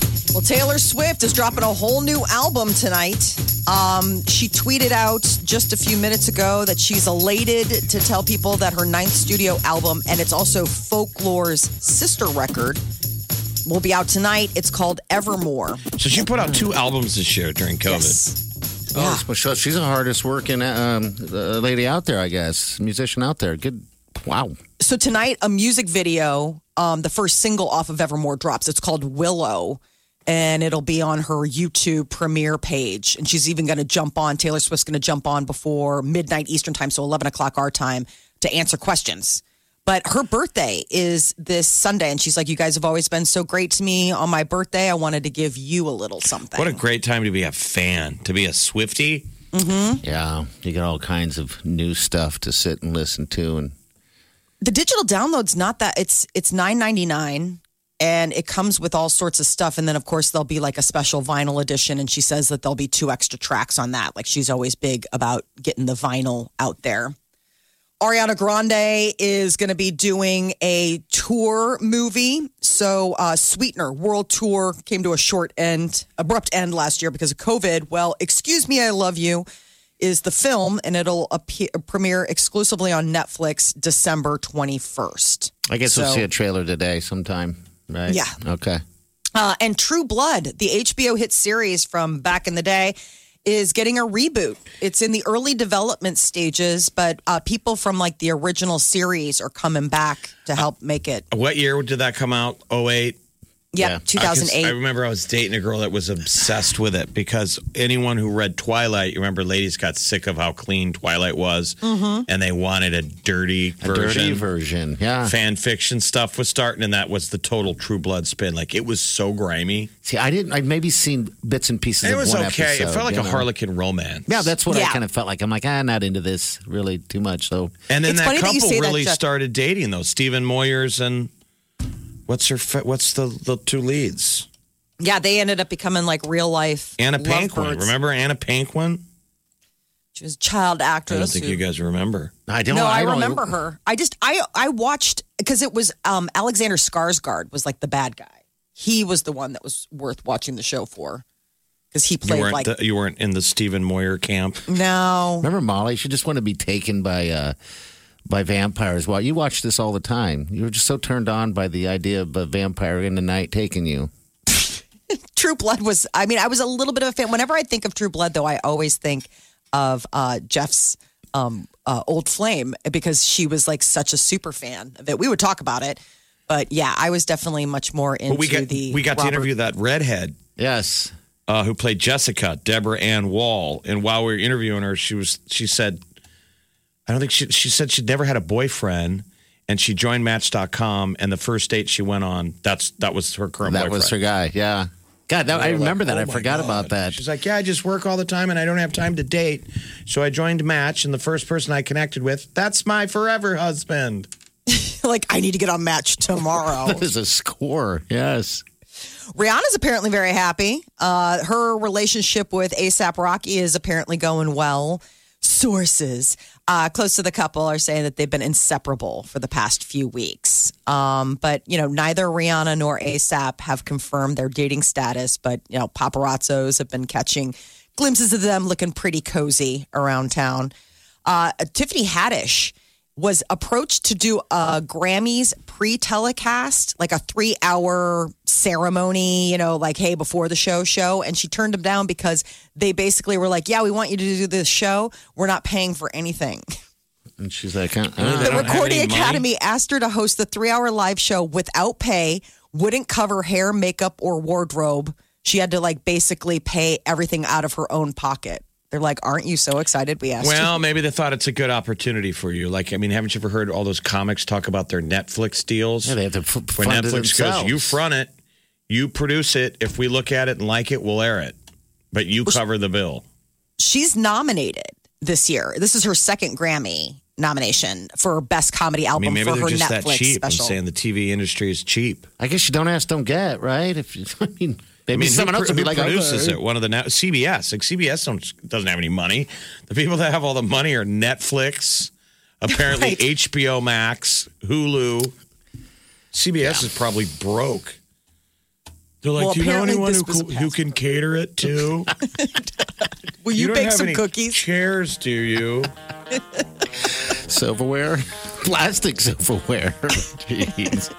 Well, Taylor Swift is dropping a whole new album tonight. Um, she tweeted out just a few minutes ago that she's elated to tell people that her ninth studio album, and it's also Folklore's sister record, will be out tonight. It's called Evermore. So she put out two albums this year during COVID. Yes. Oh, so so she's the hardest working um, uh, lady out there, I guess. Musician out there. Good. Wow. So tonight, a music video, um, the first single off of Evermore drops. It's called Willow, and it'll be on her YouTube premiere page. And she's even going to jump on. Taylor Swift's going to jump on before midnight Eastern time, so eleven o'clock our time, to answer questions. But her birthday is this Sunday, and she's like, "You guys have always been so great to me on my birthday. I wanted to give you a little something." What a great time to be a fan, to be a Swifty. Mm-hmm. Yeah. You got all kinds of new stuff to sit and listen to. And the digital download's not that it's it's nine ninety nine and it comes with all sorts of stuff. And then of course there'll be like a special vinyl edition. And she says that there'll be two extra tracks on that. Like she's always big about getting the vinyl out there. Ariana grande is going to be doing a tour movie. So uh, sweetener world tour came to a short end abrupt end last year because of covid. Well excuse me i love you is the film, and it'll appear, premiere exclusively on Netflix December 21st. I guess we'll see a trailer today sometime, right? Yeah. Okay. Uh, and True Blood, the HBO hit series from back in the day, is getting a reboot. It's in the early development stages, but uh, people from like the original series are coming back to help make it. What year did that come out? 08? Yep, Yeah. 2008. I remember I was dating a girl that was obsessed with it because anyone who read Twilight, you remember ladies got sick of how clean Twilight was Mm-hmm. and they wanted a dirty A version. dirty version. Yeah. Fan fiction stuff was starting, and that was the total True Blood spin. Like it was so grimy. See, I didn't. I'd maybe seen bits and pieces. Of it of was one okay. Episode, it felt like a know? Harlequin romance. Yeah, that's what I kind of felt like. I'm like, I'm not into this really too much. So, And then It's that couple that, really Jeff. started dating though. Stephen Moyers and what's her? fa- What's the the two leads? yeah, they ended up becoming like real life. Anna Paquin. Remember Anna Paquin? She was a child actress. I don't think who- you guys remember. I don't. no, I, don't- remember her. I just I I watched because it was um Alexander Skarsgård was like the bad guy. He was the one that was worth watching the show for because he played weren't like the, you weren't in the Stephen Moyer camp. no. Remember Molly? She just wanted to be taken by uh, by vampires. Well, you watch this all the time. You were just so turned on by the idea of a vampire in the night taking you. True Blood was. I mean, I was a little bit of a fan. Whenever I think of True Blood, though, I always think of uh, Jeff's um, uh, old flame because she was like such a super fan of it. We would talk about it, but yeah, I was definitely much more into But we got the. we got to interview that redhead Yes. uh, who played Jessica, Deborah Ann Woll. And while we were interviewing her, she was she said, I don't think she she said she'd never had a boyfriend, and she joined Match.com, and the first date she went on, that's that was her current That boyfriend. was her guy. Yeah. God, that, I remember like, that. "Oh I forgot God." about that. She's like, yeah, I just work all the time, and I don't have time to date. So I joined Match, and the first person I connected with, that's my forever husband. like I need to get on Match tomorrow. That is a score. Yes. Rihanna's apparently very happy. Uh, her relationship with ASAP Rocky is apparently going well. Sources uh, close to the couple are saying that they've been inseparable for the past few weeks. Um, but you know, neither Rihanna nor ASAP have confirmed their dating status. But you know, paparazzos have been catching glimpses of them looking pretty cozy around town. Uh, Tiffany Haddish was approached to do a Grammys pre-telecast, like a three-hour ceremony, you know, like hey, before the show show, and she turned them down because they basically were like, "Yeah, we want you to do this show. We're not paying for anything." And she's like, uh, They uh, The don't have Recording any money? Academy asked her to host the three-hour live show without pay, wouldn't cover hair, makeup, or wardrobe. She had to like basically pay everything out of her own pocket. They're like, "Aren't you so excited?" We asked. you. Well, maybe they thought it's a good opportunity for you. Like, I mean, haven't you ever heard all those comics talk about their Netflix deals? yeah, they have to f- Where fund it Netflix themselves. goes, you front it, you produce it. If we look at it and like it, we'll air it. But you cover the bill. she's nominated this year. This is her second Grammy nomination for Best Comedy I Album mean, maybe for they're her just that Netflix cheap. special. I'm saying the TV industry is cheap. I guess you don't ask, don't get, right? If you, I mean, maybe I mean, someone else would be who like, oh, produces okay. it? One of the na- CBS. Like CBS don't, doesn't have any money. The people that have all the money are Netflix, apparently Right. HBO Max, Hulu. CBS is probably broke. They're like, Well, do you know anyone who, who can cater it to? Will you, don't bake some cookies? Chairs, do you? Silverware. Plastic silverware. Jeez.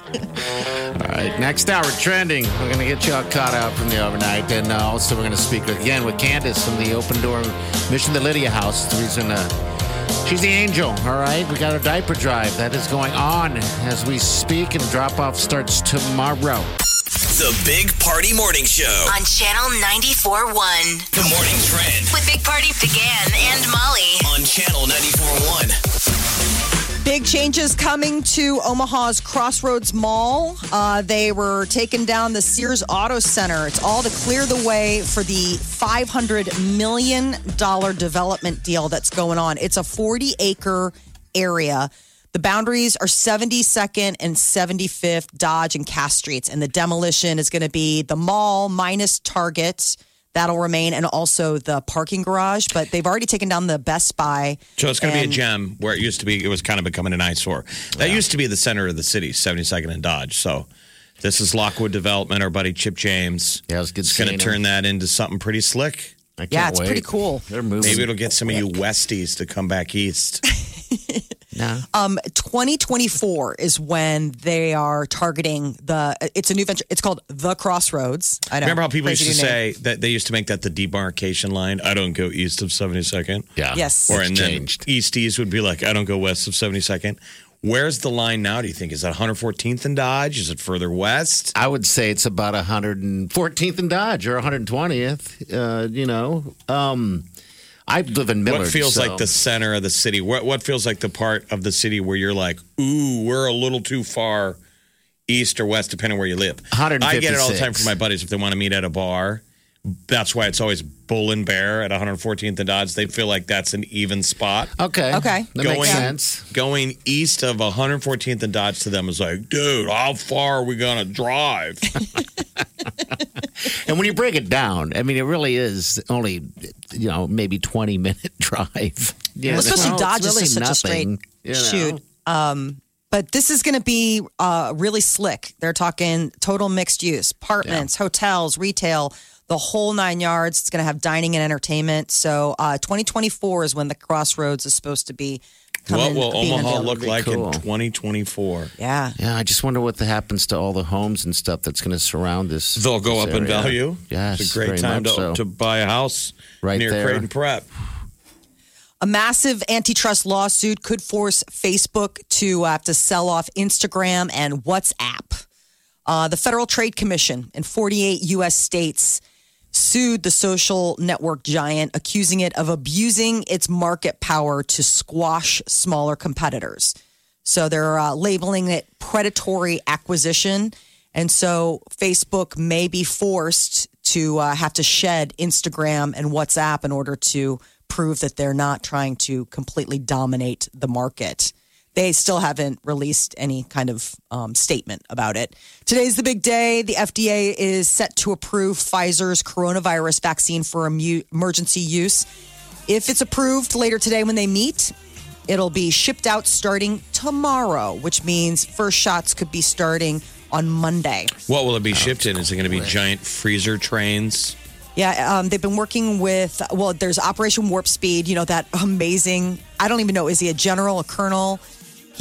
All right, next hour trending. We're going to get you all caught up from the overnight, and uh, also we're going to speak again with Candace from the Open Door Mission the Lydia House. The reason uh, she's the angel. All right, we got a diaper drive that is going on as we speak, and drop off starts tomorrow. The Big Party Morning Show. On Channel 94.1. The morning trend With Big Party DeGan and Molly. Changes coming to Omaha's Crossroads Mall. Uh, they were taking down the Sears Auto Center. It's all to clear the way for the $500 million development deal that's going on. It's a 40 acre area. The boundaries are 72nd and 75th Dodge and Cass Streets. And the demolition is going to be the mall minus Target. That'll remain, and also the parking garage. But they've already taken down the Best Buy. So it's going to be a gem where it used to be. It was kind of becoming an eyesore. That used to be the center of the city, 72nd and Dodge. So this is Lockwood Development. Our buddy Chip James. Yeah, it good It's going to turn that into something pretty slick. I can't Yeah, it's wait. pretty cool. They're moving. Maybe it'll get some of you Westies to come back east. Nah. Um, 2024 is when they are targeting the. It's a new venture. It's called the Crossroads. I know. Remember how people Crazy used to new name. say that they used to make that the demarcation line? I don't go east of 72nd. Yeah. Yes. Or It's and then changed. Easties would be like, I don't go west of 72nd. Where's the line now, do you think? Is that 114th and Dodge? Is it further west? I would say it's about 114th and Dodge or 120th. Uh, you know, um, I live in Millard. what feels so- like the center of the city? What what feels like the part of the city where you're like, ooh, we're a little too far east or west, depending where you live. I get it all the time 156. from my buddies if they want to meet at a bar. That's why it's always Bull and Bear at 114th and Dodge. They feel like that's an even spot. Okay. Okay. That Going- makes sense. Going east of 114th and Dodge to them is like, dude, how far are we gonna drive? And when you break it down, I mean, it really is only, you know, maybe 20 minute drive. Yeah, Well, especially no, Dodge it's is really such a straight you know. shoot. Um, but this is going to be uh, really slick. They're talking total mixed use, apartments, hotels, retail, the whole nine yards. It's going to have dining and entertainment. So uh, 2024 is when the Crossroads is supposed to be. what coming- will being Omaha unveiled. look like cool. in 2024? Yeah. Yeah, I just wonder what the happens to all the homes and stuff that's going to surround this. They'll go this up in value. Yes, it's a great time to, so. to buy a house Right near there. Creighton Prep. A massive antitrust lawsuit could force Facebook to uh, have to sell off Instagram and WhatsApp. Uh, the Federal Trade Commission in 48 U.S. states sued the social network giant, accusing it of abusing its market power to squash smaller competitors. So they're uh, labeling it predatory acquisition. And so Facebook may be forced to uh, have to shed Instagram and WhatsApp in order to prove that they're not trying to completely dominate the market. They still haven't released any kind of um, statement about it. Today's the big day. The FDA is set to approve Pfizer's coronavirus vaccine for emu- emergency use. If it's approved later today when they meet, it'll be shipped out starting tomorrow, which means first shots could be starting on Monday. What will it be shipped in? Is it going to be giant freezer trains? Yeah, um, they've been working with, well, there's Operation Warp Speed, you know, that amazing, I don't even know, is he a general, a colonel?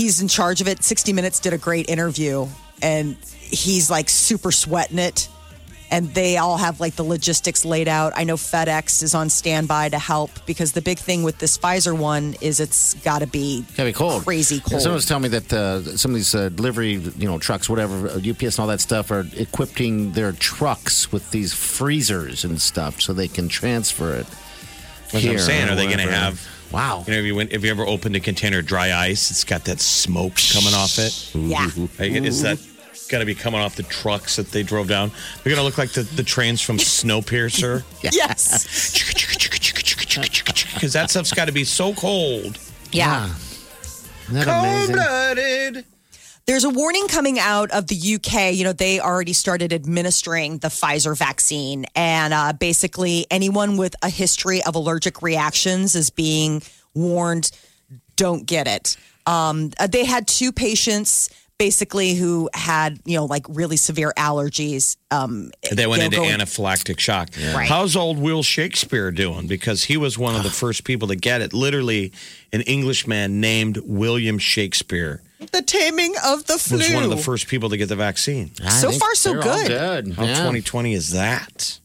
He's in charge of it. 60 Minutes did a great interview and he's like super sweating it. And they all have like the logistics laid out. I know FedEx is on standby to help because the big thing with this Pfizer one is it's got to be Gotta be cold. crazy cold. Someone was telling me that uh, some of these uh, delivery, you know, trucks, whatever, uh, UPS and all that stuff, are equipping their trucks with these freezers and stuff so they can transfer it. That's what here I'm saying. Are they going to have? Wow. You know, if you, went, if you ever opened a container of dry ice, it's got that smoke coming off it. yeah. Like, Is that got to be coming off the trucks that they drove down? They're going to look like the, the trains from Snowpiercer. Yes. Because that stuff's got to be so cold. Yeah. Isn't that amazing? blooded. There's a warning coming out of the UK. You know, they already started administering the Pfizer vaccine, and uh, basically, anyone with a history of allergic reactions is being warned don't get it. Um, uh, they had two patients basically who had you know like really severe allergies. Um, They went into go in- anaphylactic shock. Right. How's old Will Shakespeare doing? Because he was one of the first people to get it. Literally, an Englishman named William Shakespeare the taming of the flu. was one of the first people to get the vaccine. I So far, so good. good. How Yeah. 2020 is that?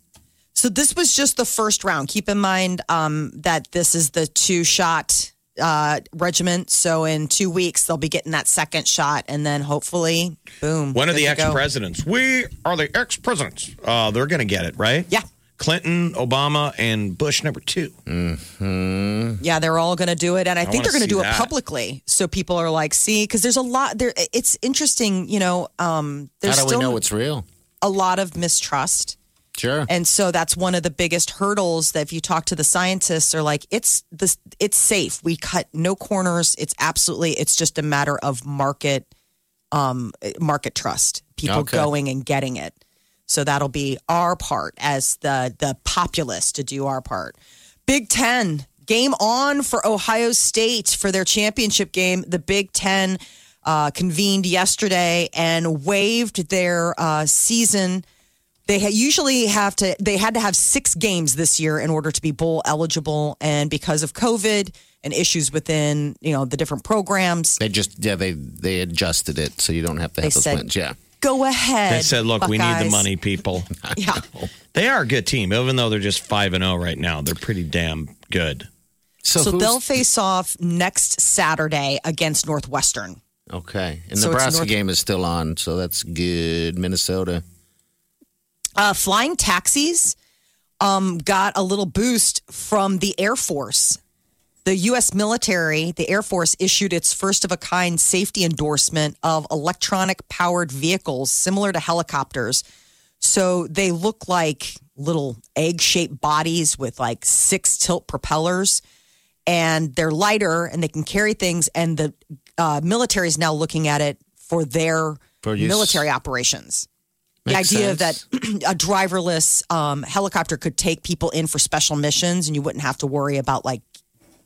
So this was just the first round. Keep in mind um, that this is the two shot uh, regimen. So in two weeks they'll be getting that second shot, and then hopefully, boom. One of the ex presidents. We are the ex presidents. Uh, they're going to get it, right? Yeah. Clinton, Obama, and Bush number two. Yeah, they're all going to do it, and I, think they're going to do that. it publicly. So people are like, see, because there's a lot there. It's interesting, you know. Um, there's How do still we know it's real? a lot of mistrust. Sure. And so that's one of the biggest hurdles that if you talk to the scientists are like it's this it's safe. We cut no corners. It's absolutely it's just a matter of market um market trust. People Okay. going and getting it. So that'll be our part as the the populace to do our part. Big 10 game on for Ohio State for their championship game. The Big 10 uh, convened yesterday and waived their uh, season they ha- usually have to they had to have six games this year in order to be bowl eligible and because of covid and issues within you know the different programs They just yeah they they adjusted it so you don't have to They have those said- wins. Yeah. Go ahead They said, look, we need the Buckeyes." money, people. yeah They are a good team, even though they're just 5 and 0 right now. They're pretty damn good. So, so who's- they'll face off next saturday against northwestern okay. And So it's Nebraska North- game is still on, so that's good. Minnesota. uh, flying taxis um, got a little boost from the Air Force. The U.S. military, the Air Force, issued its first of a kind safety endorsement of electronic powered vehicles similar to helicopters. So they look like little egg shaped bodies with like six tilt propellers, and they're lighter and they can carry things. And the uh, military is now looking at it for their For military operations the idea sense. that a driverless um, helicopter could take people in for special missions and you wouldn't have to worry about like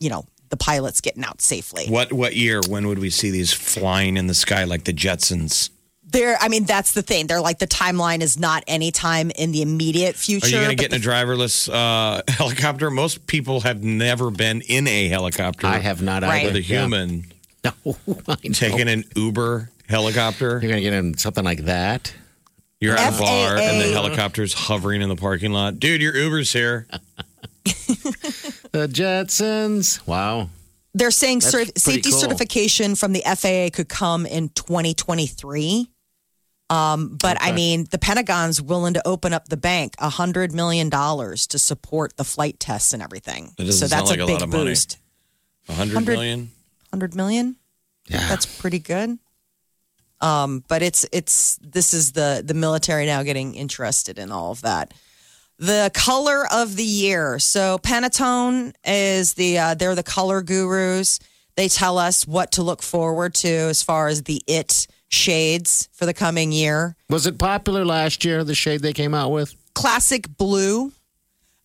you know the pilots getting out safely What what year? When would we see these flying in the sky like the Jetsons? there i mean that's the thing they're like the timeline is not anytime in the immediate future. Are you going to get in a driverless uh, helicopter? Most people have never been in a helicopter. I have not Right. either. with a human Yeah. No, I taking an Uber helicopter. You're gonna get in something like that. You're at a bar and the FAA. helicopter's hovering in the parking lot. Dude, your Uber's here. The Jetsons. Wow. they're saying That's cer- safety cool. certification from the faa could come in 2023 um, but I mean, the Pentagon's willing to open up the bank a hundred million dollars to support the flight tests and everything. That doesn't so that's like a a big lot of money. boost. A hundred 100 million. hundred million. Yeah. That's pretty good. Um, but it's it's this is the the military now getting interested in all of that. The color of the year. So Pantone is the uh, they're the color gurus. They tell us what to look forward to as far as the it shades for the coming year. Was it popular last year? The shade they came out with. classic blue.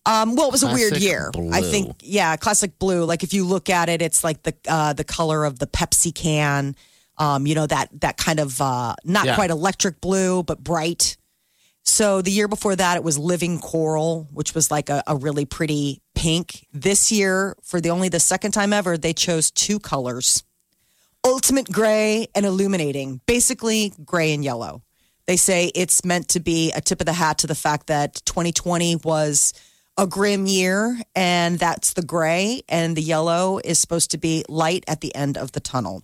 Um, well, it was a weird year. blue. I think, yeah, classic blue. Like if you look at it, it's like the uh, the color of the Pepsi can. Um, you know that that kind of uh, not Yeah. quite electric blue, but bright. So the year before that, it was living coral, which was like a, a really pretty pink. This year, for the only the second time ever, they chose two colors: ultimate gray and illuminating. Basically, gray and yellow. They say it's meant to be a tip of the hat to the fact that 2020 was a grim year, and that's the gray, and the yellow is supposed to be light at the end of the tunnel.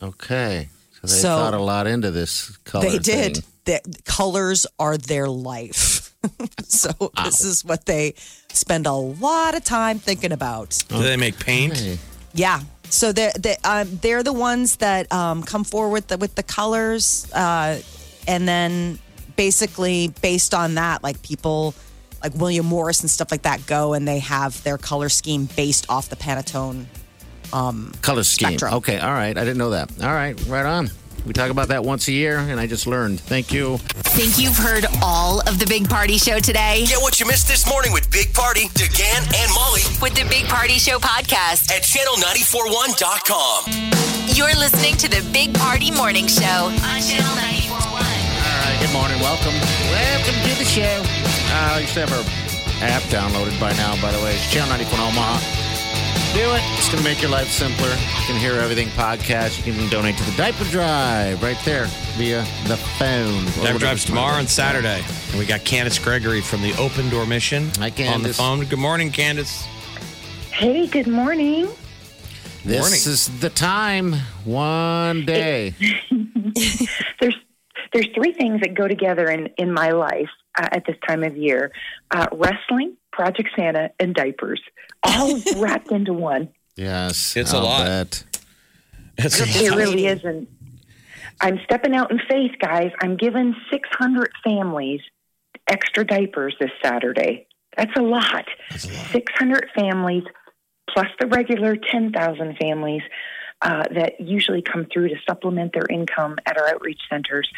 Okay. So they So- thought a lot into this color. they did. thing. The colors are their life. so this is what they spend a lot of time thinking about. Do they make paint? Hey. Yeah. So they're they, um, they're the ones that um, come forward with the, with the colors, uh, and then basically based on that, like people like William Morris and stuff like that go and they have their color scheme based off the Pantone. Color scheme. Spectrum. Okay. All right. I didn't know that. All right. Right on. We talk about that once a year, and I just learned. Thank you. Think you've heard all of the Big Party Show today? Get what you missed this morning with Big Party, DeGan, and Molly With the Big Party Show podcast. at channel941.com. You're listening to the Big Party Morning Show on Channel 941. All right, good morning. Welcome. Welcome to the show. Uh, you should have our app downloaded by now, by the way. It's Channel 94 in Omaha. Do it. It's going to make your life simpler. You can hear everything podcast. You can donate to the diaper drive right there via the phone. Dive drives tomorrow and Saturday. And we got Candace Gregory from the Open Door Mission Hi, on the phone. Good morning, Candace. Hey, good morning. This Morning. is the time. One day. There's there's three things that go together in in my life uh, at this time of year: uh, wrestling, Project Santa, and diapers, all wrapped into one. Yes. It's a I'll lot. bet. It's It really isn't. I'm stepping out in faith, guys. I'm giving 600 families extra diapers this Saturday. That's a lot. 600 families plus the regular 10,000 families uh, that usually come through to supplement their income at our outreach centers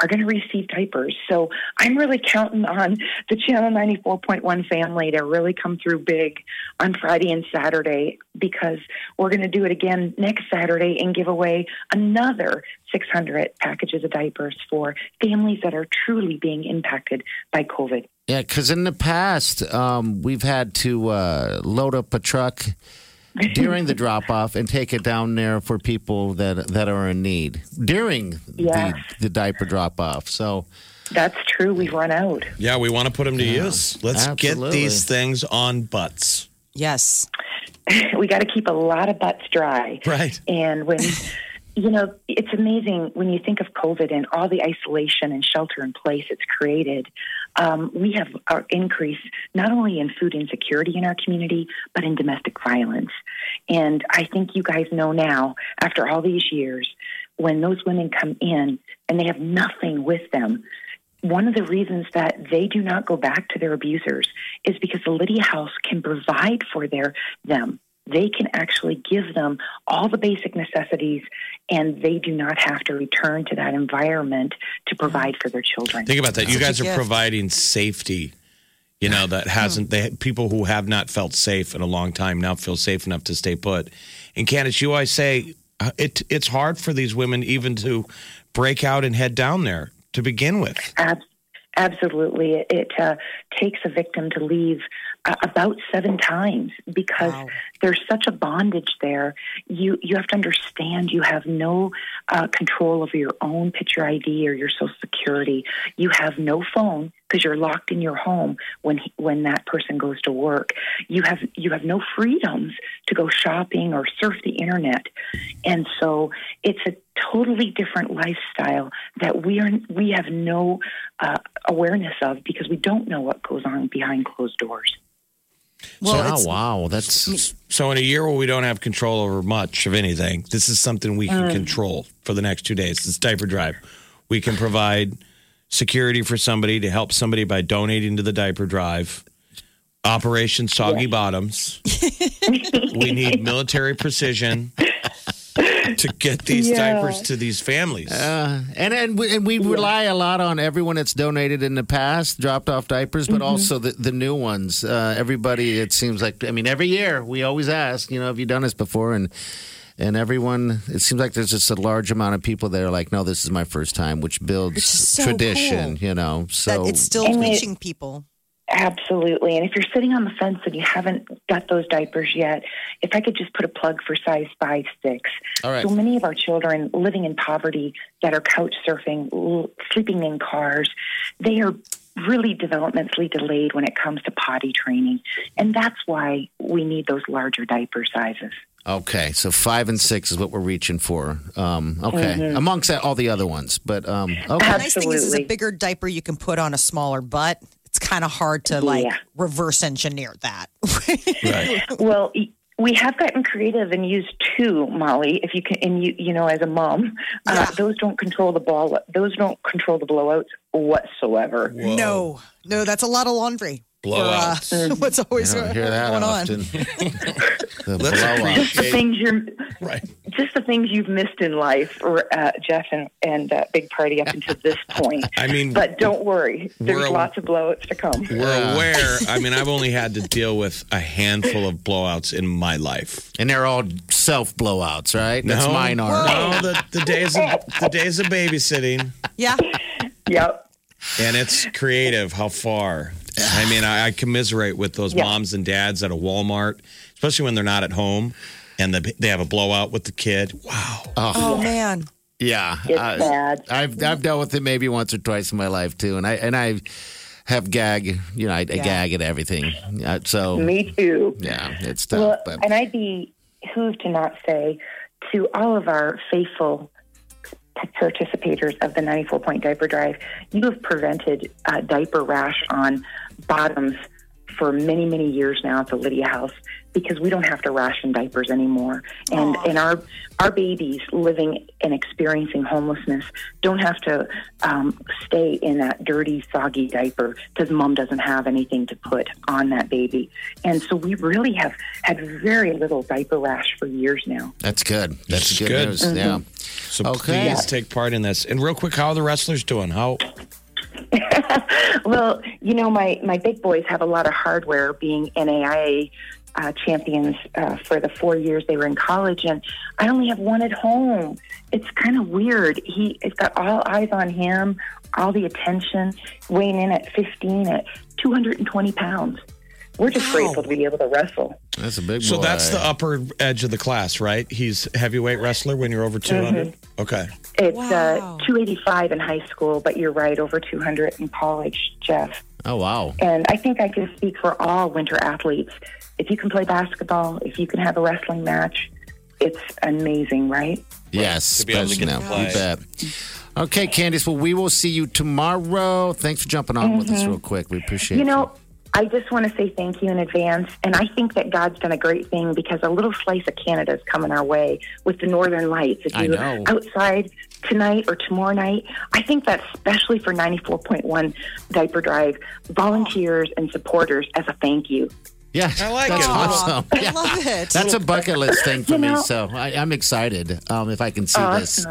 are going to receive diapers. So I'm really counting on the Channel 94.1 family to really come through big on Friday and Saturday because we're going to do it again next Saturday and give away another 600 packages of diapers for families that are truly being impacted by COVID. Yeah, because in the past, um, we've had to uh, load up a truck during the drop off and take it down there for people that that are in need during Yes. the, the diaper drop off. So, That's true. We've run out. Yeah, we want to put them to use. Let's get these things on butts. Yes. we got to keep a lot of butts dry. Right. And when, you know, it's amazing when you think of COVID and all the isolation and shelter in place it's created. Um, we have our increase not only in food insecurity in our community, but in domestic violence. And I think you guys know now, after all these years, when those women come in and they have nothing with them, one of the reasons that they do not go back to their abusers is because the Lydia House can provide for their them. They can actually give them all the basic necessities, and they do not have to return to that environment to provide for their children. Think about that. You guys are providing safety. You know that hasn't they people who have not felt safe in a long time now feel safe enough to stay put. And Candace, you always say uh, it it's hard for these women even to break out and head down there to begin with. Ab- absolutely, it, it uh, takes a victim to leave about seven times because Wow. there's such a bondage there. You you have to understand you have no uh, control over your own picture ID or your social security. You have no phone because you're locked in your home when he, when that person goes to work. You have you have no freedoms to go shopping or surf the internet, and so it's a totally different lifestyle that we are we have no uh, awareness of because we don't know what goes on behind closed doors. Well, so, oh, wow, that's So in a year where we don't have control over much of anything, this is something we can control for the next two days. It's diaper drive. We can provide security for somebody to help somebody by donating to the diaper drive. Operation Soggy Bottoms. we need military precision to get these Yeah. diapers to these families. Uh, and and we, and we rely a lot on everyone that's donated in the past, dropped off diapers, but also the, the new ones. Uh, everybody, it seems like, I mean, every year we always ask, you know, have you done this before? And and everyone, it seems like there's just a large amount of people that are like, no, this is my first time, which builds so tradition, cool. you know. So that it's still And it- reaching people. Absolutely. And if you're sitting on the fence and you haven't got those diapers yet, if I could just put a plug for size five six. All right. So many of our children living in poverty that are couch surfing, sleeping in cars, they are really developmentally delayed when it comes to potty training. And that's why we need those larger diaper sizes. Okay, so five and six is what we're reaching for. Um, okay, amongst that, all the other ones, but um, okay. The nice thing is, is a bigger diaper you can put on a smaller butt. It's kind of hard to like Yeah. reverse engineer that. Right. Well, we have gotten creative and used two, Molly. If you can, and you, you know, as a mom, uh, those don't control the ball. Those don't control the blowouts whatsoever. no, no, that's a lot of laundry. For, uh, Blowouts. what's always I don't hear that going often. on? the Let's blow up. The things you're Right. just the things you've missed in life, or, uh, Jeff and, and uh, Big Party up until this point. I mean, but don't worry, there's we're a- lots of blowouts to come. We're aware. I mean, I've only had to deal with a handful of blowouts in my life. And they're all self blowouts, right? That's no, mine are. No, the, the days of the days of babysitting, Yeah. Yep. and it's creative. How far? I mean, I, I commiserate with those Yeah. moms and dads at a Walmart, especially when they're not at home and the, they have a blowout with the kid. Wow. Oh, man. Yeah, It's I- bad. I've I've dealt with it maybe once or twice in my life too, and I and I have gag, you know, I, I gag at everything. Uh, so Me too. yeah, it's tough. Well, but and I'd be who've to not say to all of our faithful participators of the 94 point diaper drive, you have prevented uh, diaper rash on bottoms for many, many years now at the Lydia House because we don't have to ration diapers anymore. And, and our, our babies living and experiencing homelessness don't have to um, stay in that dirty, soggy diaper because mom doesn't have anything to put on that baby. And so we really have had very little diaper rash for years now. that's good. That's It's good, good. news. Yeah. So Okay. please take part in this. And real quick, how are the wrestlers doing? How? Well, you know, my, my big boys have a lot of hardware being NAIA uh, champions uh, for the four years they were in college, and I only have one at home. It's kind of weird. He it's got all eyes on him, all the attention, weighing in at 15 at 220 pounds. We're just grateful to be able to wrestle. That's a big boy. So that's the upper edge of the class, right? He's heavyweight wrestler when you're over 200. Okay. It's Wow. uh, 285 in high school, but you're right, over 200 in college, Jeff. Oh wow. And I think I can speak for all winter athletes. If you can play basketball, if you can have a wrestling match, it's amazing, right? Yes, To be able to especially get to now. You bet. Okay, Candace. Well, we will see you tomorrow. Thanks for jumping on with us real quick. We appreciate Mm-hmm. You know, I just want to say thank you in advance. And I think that God's done a great thing because a little slice of Canada is coming our way with the Northern Lights. If you're outside tonight or tomorrow night, I think that's especially for 94.1 Diaper Drive volunteers and supporters as a thank you. Yeah, I like it. that's it. awesome. I Yeah. love it. That's a bucket list thing for You me, so I, I'm excited. Um, if I can see this,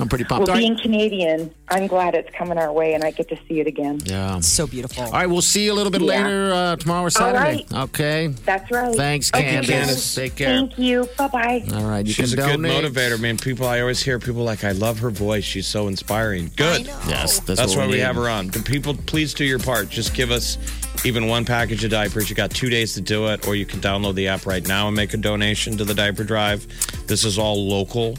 I'm pretty pumped. Well, All right. being Canadian, I'm glad it's coming our way and I get to see it again. Yeah. so beautiful. All right, we'll see you a little bit Yeah. later uh, tomorrow or Saturday. right. Okay. That's right. Thanks, Okay, Candace. guys. Take care. Thank you. Bye bye. All right, you She's a can good donate. motivator, man. People, I always hear people like, I love her voice. She's so inspiring. Good. Yes, that's, That's what why we need. have her on. But people, please do your part. Just give us even one package of diapers. You got two days to do it, or you can download the app right now and make a donation to the diaper drive. This is all local.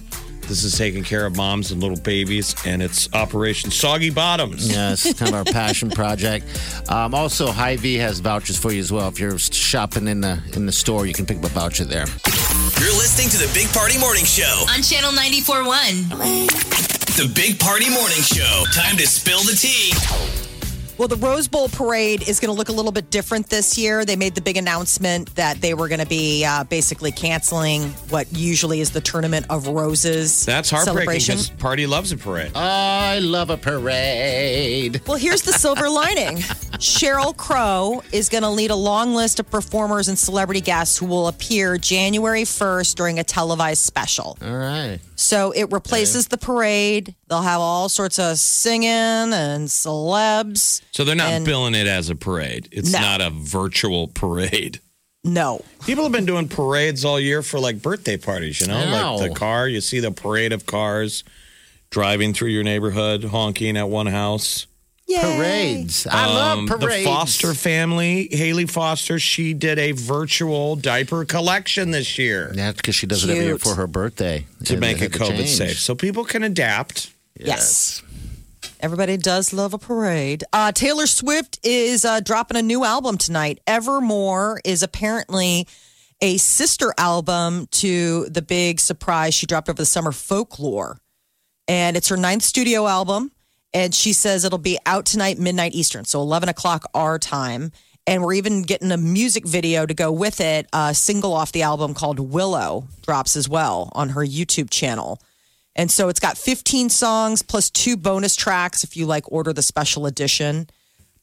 This is taking care of moms and little babies, and it's Operation Soggy Bottoms. Yes, kind of our passion project. Um, also, Hy-Vee has vouchers for you as well. If you're shopping in the in the store, you can pick up a voucher there. You're listening to the Big Party Morning Show. On Channel 94.1. The Big Party Morning Show. Time to spill the tea. Well, the Rose Bowl parade is going to look a little bit different this year. They made the big announcement that they were going to be uh, basically canceling what usually is the Tournament of Roses That's heartbreaking celebration. because Party loves a parade. I love a parade. Well, here's the silver lining. Sheryl Crow is going to lead a long list of performers and celebrity guests who will appear January 1st during a televised special. All right. So it replaces the parade. They'll have all sorts of singing and celebs. So they're not And- billing it as a parade. It's No. not a virtual parade. No. People have been doing parades all year for like birthday parties, you know? Wow. Like the car, you see the parade of cars driving through your neighborhood, honking at one house. Yay. Parades. I Um, love The parades. Foster family, Haley Foster, she did a virtual diaper collection this year That's because she does it every year for her birthday. to And make they it COVID change. safe. So people can adapt. Yes. Everybody does love a parade. Uh, Taylor Swift is uh, dropping a new album tonight. Evermore is apparently a sister album to the big surprise she dropped over the summer, Folklore. And it's her ninth studio album. And she says it'll be out tonight, midnight Eastern, so 11 o'clock our time. And we're even getting a music video to go with it. A single off the album called Willow drops as well on her YouTube channel. And so it's got 15 songs plus two bonus tracks if you like order the special edition.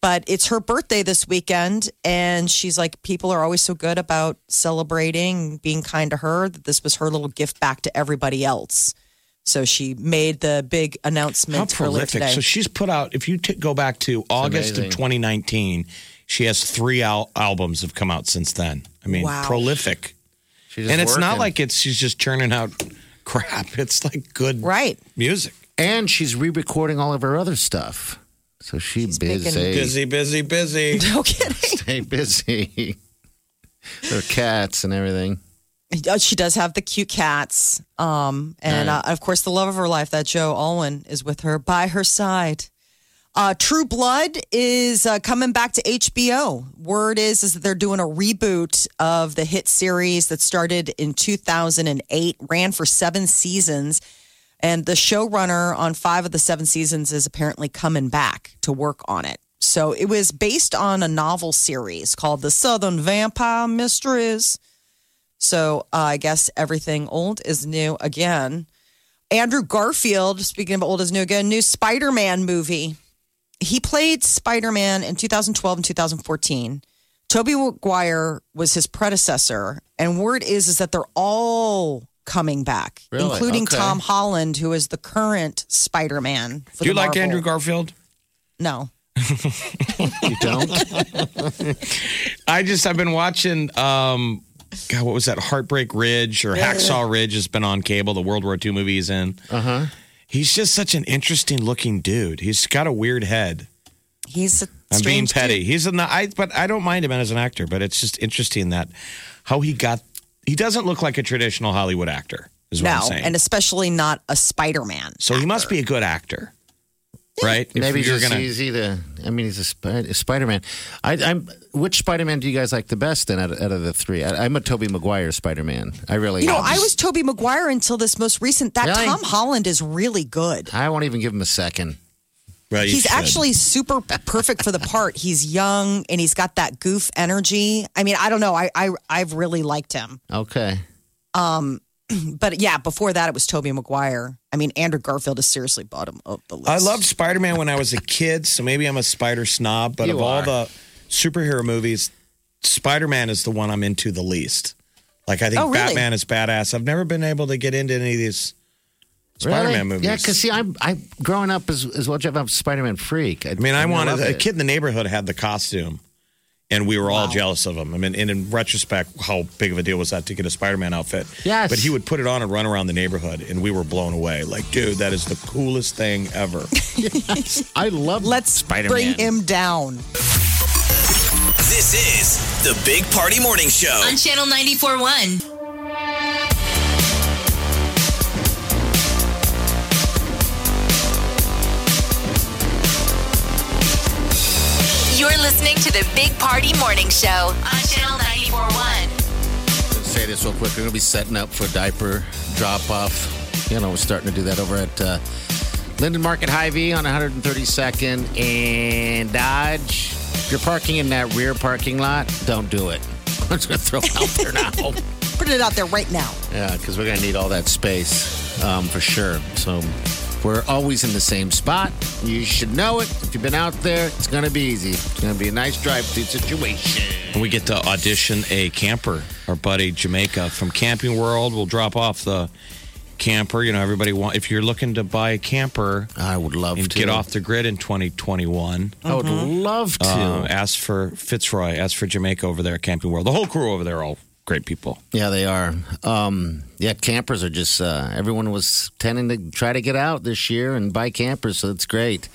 But it's her birthday this weekend, and she's like, people are always so good about celebrating, being kind to her, that this was her little gift back to everybody else. So she made the big How announcement earlier prolific. today. So she's put out, if you t- go back to August of 2019, she has three al- albums have come out since then. I mean, Wow. prolific. She's And it's not like it's she's just churning out crap. It's like good right. music. and she's re-recording all of her other stuff. So she busy. Busy, busy, busy. No kidding. Stay busy. Her cats and everything. Uh, She does have the cute cats. Um, and uh, of course, the love of her life, that Joe Alwyn, is with her by her side. Uh, True Blood is uh, coming back to HBO. Word is is that they're doing a reboot of the hit series that started in 2008, ran for seven seasons, and the showrunner on five of the seven seasons is apparently coming back to work on it. So it was based on a novel series called The Southern Vampire Mysteries. So uh, I guess everything old is new again. Andrew Garfield, speaking of old is new again, new Spider Man movie. He played Spider Man in 2012 and 2014. Tobey Maguire was his predecessor, and word is is that they're all coming back, Really? including Okay. Tom Holland, who is the current Spider Man. Do you like Andrew Garfield? No. You don't? I just I've been watching um God, what was that? Heartbreak Ridge or Hacksaw Ridge has been on cable, the World War II movie he's in. Uh-huh. He's just such an interesting looking dude. He's got a weird head. He's a I'm being petty. dude. He's a I but I don't mind him as an actor, but it's just interesting that how he got he doesn't look like a traditional Hollywood actor, is what I'm No, saying. and especially not a Spider Man. so he must be a good actor. Right? If Maybe you're just gonna easy to. I mean, he's a, Sp- a Spider-Man. I, I'm. Which Spider-Man do you guys like the best? Then out of, out of the three, I, I'm a Tobey Maguire Spider-Man. I really. You know, am. I was Tobey Maguire until this most recent. That Really? Tom Holland is really good. I won't even give him a second. Right, He's should. actually super perfect for the part. He's young and he's got that goof energy. I mean, I don't know. I, I I've really liked him. Okay. Um, But yeah, before that it was Tobey Maguire. I mean, Andrew Garfield is seriously bottom of the list. I loved Spider Man when I was a kid, so maybe I'm a spider snob, but You of all the superhero movies, Spider Man is the one I'm into the least. Like, I think Oh, really? Batman is badass. I've never been able to get into any of these Spider Man Really? movies. Yeah, because see, I'm I growing up as as well, Jeff. I'm a Spider-Man freak. I mean, I wanted a kid in the neighborhood had the costume, and we were all jealous of him. I mean, and in retrospect, how big of a deal was that to get a Spider Man outfit? Yes. But he would put it on and run around the neighborhood, and we were blown away. Like, dude, that is the coolest thing ever. I love Let's Spider-Man. bring him down. This is the Big Party Morning Show. On Channel 94.1. You're listening to the Big Party Morning Show on Channel 94.1. say this real quick. We're going to be setting up for diaper drop off. You know, we're starting to do that over at uh, Linden Market Hy-Vee on 132nd and Dodge. If you're parking in that rear parking lot, don't do it. I'm just going to throw it out there now. Put it out there right now. Yeah, because we're going to need all that space um, for sure. So we're always in the same spot. You should know it. If you've been out there, it's going to be easy. It's going to be a nice drive-through situation. We get to audition a camper. Our buddy Jamaica from Camping World will drop off the camper. You know, everybody want if you're looking to buy a camper I would love and to get off the grid in 2021. I would love to. Uh, ask for Fitzroy, ask for Jamaica over there at Camping World. The whole crew over there all great people. Yeah, they are. Um, yeah, campers are just, uh, everyone was tending to try to get out this year and buy campers, so it's great.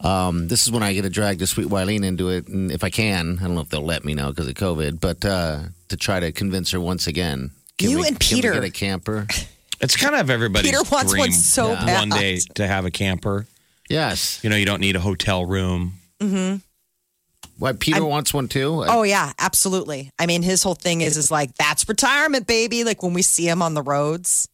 Um, this is when I get to drag the sweet Wileen into it, and if I can, I don't know if they'll let me now because of COVID, but uh, to try to convince her once again. Can You we- and can we Peter. get a camper. It's kind of everybody's Peter wants dream one so Yeah. bad. one day to have a camper. Yes. You know, you don't need a hotel room. Why Peter wants one too? Oh yeah, absolutely. I mean, his whole thing is is like that's retirement, baby. Like when we see him on the roads,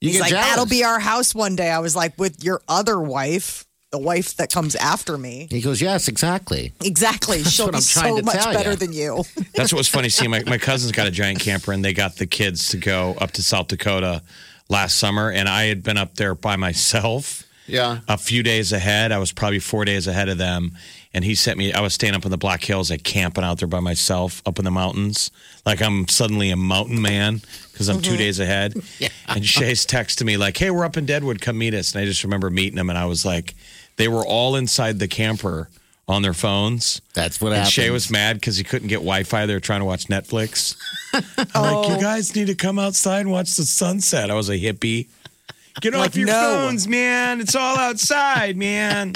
you he's get like, jealous. "That'll be our house one day." I was like, "With your other wife, the wife that comes after me." He goes, yes, exactly. Exactly. She'll be so much better ya. than you. That's what was funny seeing my, my cousin's got a giant camper and they got the kids to go up to South Dakota last summer and I had been up there by myself Yeah. a few days ahead. I was probably four days ahead of them. And he sent me, I was staying up in the Black Hills, like camping out there by myself up in the mountains. Like I'm suddenly a mountain man because I'm two mm-hmm. days ahead. Yeah. And Shay's texted me, like, hey, we're up in Deadwood, come meet us. And I just remember meeting them. And I was like, they were all inside the camper on their phones. That's what And happens. Shay was mad because he couldn't get Wi Fi. They were trying to watch Netflix. I'm like, you oh. guys need to come outside and watch the sunset. I was a hippie. Get Like, off your no. phones, man. It's all outside, man.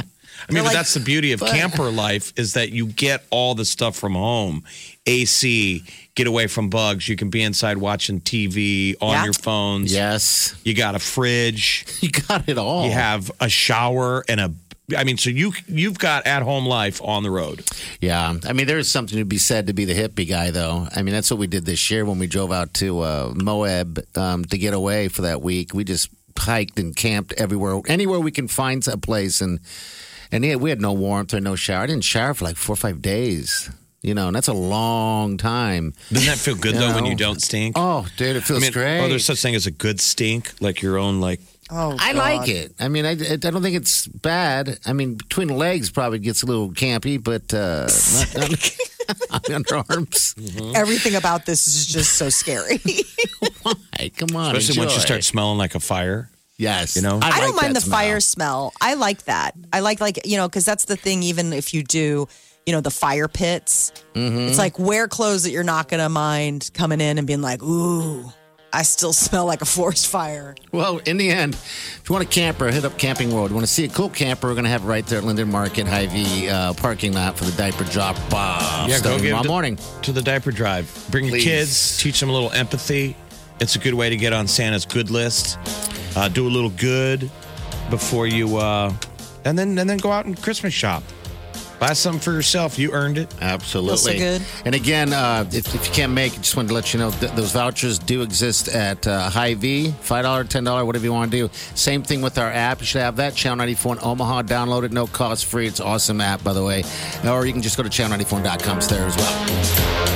I mean, but like, that's the beauty of but- camper life is that you get all the stuff from home. AC, get away from bugs. You can be inside watching TV on Yeah. your phones. Yes. You got a fridge. You got it all. You have a shower and a. I mean, so you you've got at home life on the road. Yeah, I mean, there is something to be said to be the hippie guy, though. I mean, that's what we did this year when we drove out to uh, Moab um, to get away for that week. We just hiked and camped everywhere, anywhere we can find a place, and and yeah, we had no warmth or no shower. I didn't shower for like four or five days. You know, and that's a long time. Doesn't that feel good You though when you don't stink? Oh, dude, it feels I mean, great. oh, there's such thing as a good stink, like your own like. Oh, I God. like it. I mean, I, I don't think it's bad. I mean, between legs probably gets a little campy, but uh, not, not on underarms. Everything about this is just so scary. Why? come on, Especially once you start smelling like a fire. Yes, You know? I, like don't mind the smell. fire smell. I like that. I like like you know because that's the thing. Even if you do, you know, the fire pits, Mm-hmm. it's like wear clothes that you're not going to mind coming in and being like, ooh, I still smell like a forest fire. Well, in the end, if you want a camper, hit up Camping World. You want to see a cool camper? We're going to have it right there at Linden Market, Hy-Vee uh, parking lot for the diaper drop off. Yeah, go starting give tomorrow to, morning. to the diaper drive. Bring your kids, teach them a little empathy. It's a good way to get on Santa's good list. Uh, do a little good before you, uh, and then and then go out and Christmas shop. Buy something for yourself. You earned it. Absolutely. so good. And again, uh, if, if you can't make it, just wanted to let you know th- those vouchers do exist at uh, Hy-Vee, $5, $10, whatever you want to do. Same thing with our app. You should have that, Channel 94 in Omaha. Download it, no cost, free. It's awesome app, by the way. Or you can just go to channel94.com. It's there as well.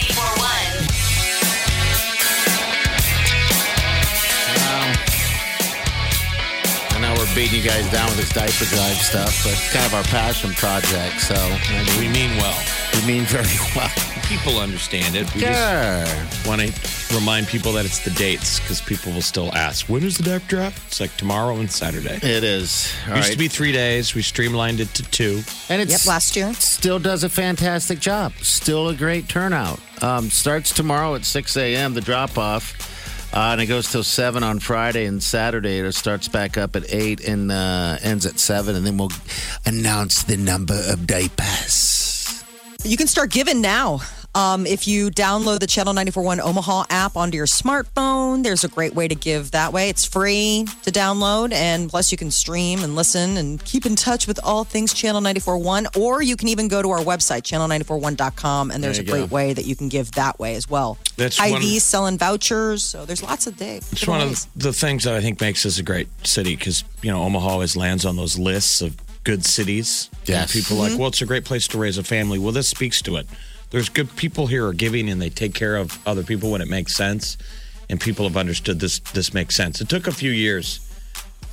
Beating you guys down with this diaper drive stuff, but it's kind of our passion project. So I mean, We mean well. we mean very well. People understand it. We Sure. just want to remind people that it's the dates because people will still ask, when is the diaper drop? It's like tomorrow and Saturday. It is. All Used right. to be three days. We streamlined it to two. and it's Yep, last year. still does a fantastic job. Still a great turnout. Um, starts tomorrow at 6 a.m. The drop off, uh, and it goes till 7 on Friday and Saturday. It starts back up at 8 and uh, ends at 7, and then we'll announce the number of diapers. You can start giving now. Um, if you download the Channel 941 Omaha app onto your smartphone, there's a great way to give that way. It's free to download, and plus you can stream and listen and keep in touch with all things Channel 941. Or you can even go to our website, channel941.com, and there's There a great go. way that you can give that way as well. That's one- Hy-Vee selling vouchers, so there's lots of day. It's one of the things that I think makes us a great city because, you know, Omaha always lands on those lists of good cities. Yes. And people are like, well, it's a great place to raise a family. Well, this speaks to it. There's good people here are giving and they take care of other people when it makes sense. And people have understood this this makes sense. It took a few years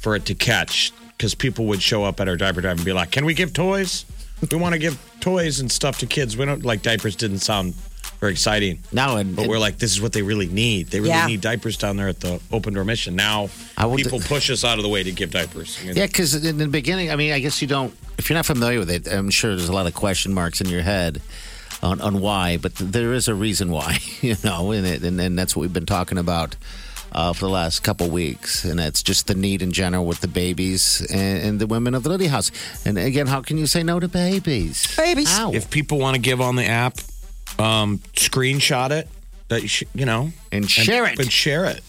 for it to catch because people would show up at our diaper drive and be like, Can we give toys? We want to give toys and stuff to kids. We don't like diapers didn't sound very exciting. Now, and, But we're like, this is what they really need. They really Yeah. need diapers down there at the open door mission. Now, people push us out of the way to give diapers. I mean, Yeah, because in the beginning, I mean, I guess you don't, if you're not familiar with it, I'm sure there's a lot of question marks in your head on, on why, but there is a reason why, you know, and, it, and, and that's what we've been talking about uh, for the last couple weeks. And that's just the need in general with the babies and, and the women of the Lydia House. And again, how can you say no to babies? Babies. Ow. If people want to give on the app, um, screenshot it, that you, sh- you know, And share it. and share it.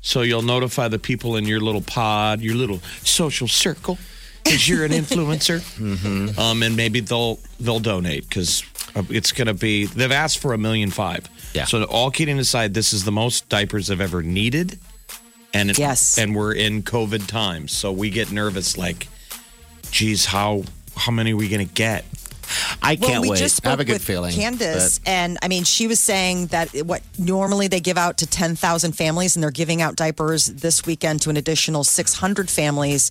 So you'll notify the people in your little pod, your little social circle. because you're an influencer. mm-hmm. Um, and maybe they'll they'll donate because Uh, it's going to be. They've asked for a million five. Yeah. So all kidding aside, this is the most diapers I've ever needed, and it, Yes. and we're in COVID times, so we get nervous. Like, geez, how how many are we going to get? I can't we wait. just I have a good with feeling. Candace, but- and I mean, she was saying that what normally they give out to ten thousand families, and they're giving out diapers this weekend to an additional six hundred families,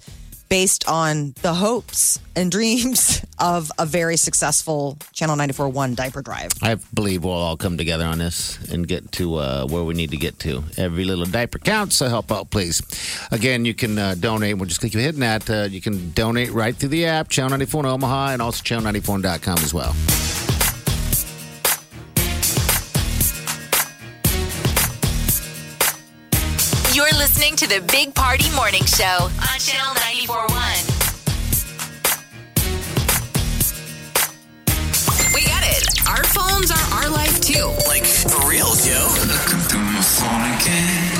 based on the hopes and dreams of a very successful Channel 94.1 diaper drive. I believe we'll all come together on this and get to uh, where we need to get to. Every little diaper counts, so help out, please. Again, you can uh, donate. We'll just keep hitting that. Uh, you can donate right through the app, Channel 94 in Omaha, and also channel94.com as well. Listening to the Big Party Morning Show on Channel 941. We get it. Our phones are our life too. Like, for real, Joe. But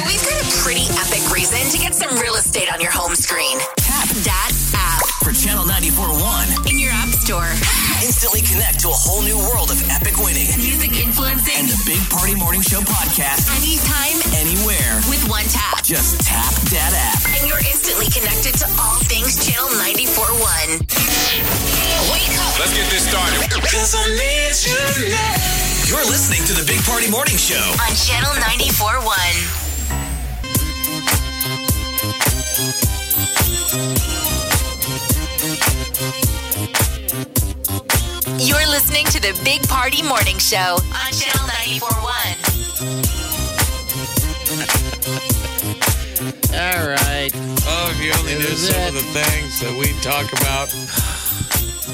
we've got a pretty epic reason to get some real estate on your home screen. Tap that app For Channel 94.1, in your app store. Instantly connect to a whole new world of epic winning. Music influencing And the Big Party Morning Show podcast anytime anywhere. with one tap. Just tap that app. And you're instantly connected to all things Channel 94.1. Wake up. Let's get this started. You're listening to the Big Party Morning Show. On Channel 941. The Big Party Morning Show on Channel 941. All right. Oh, if you only knew some it? of the things that we talk about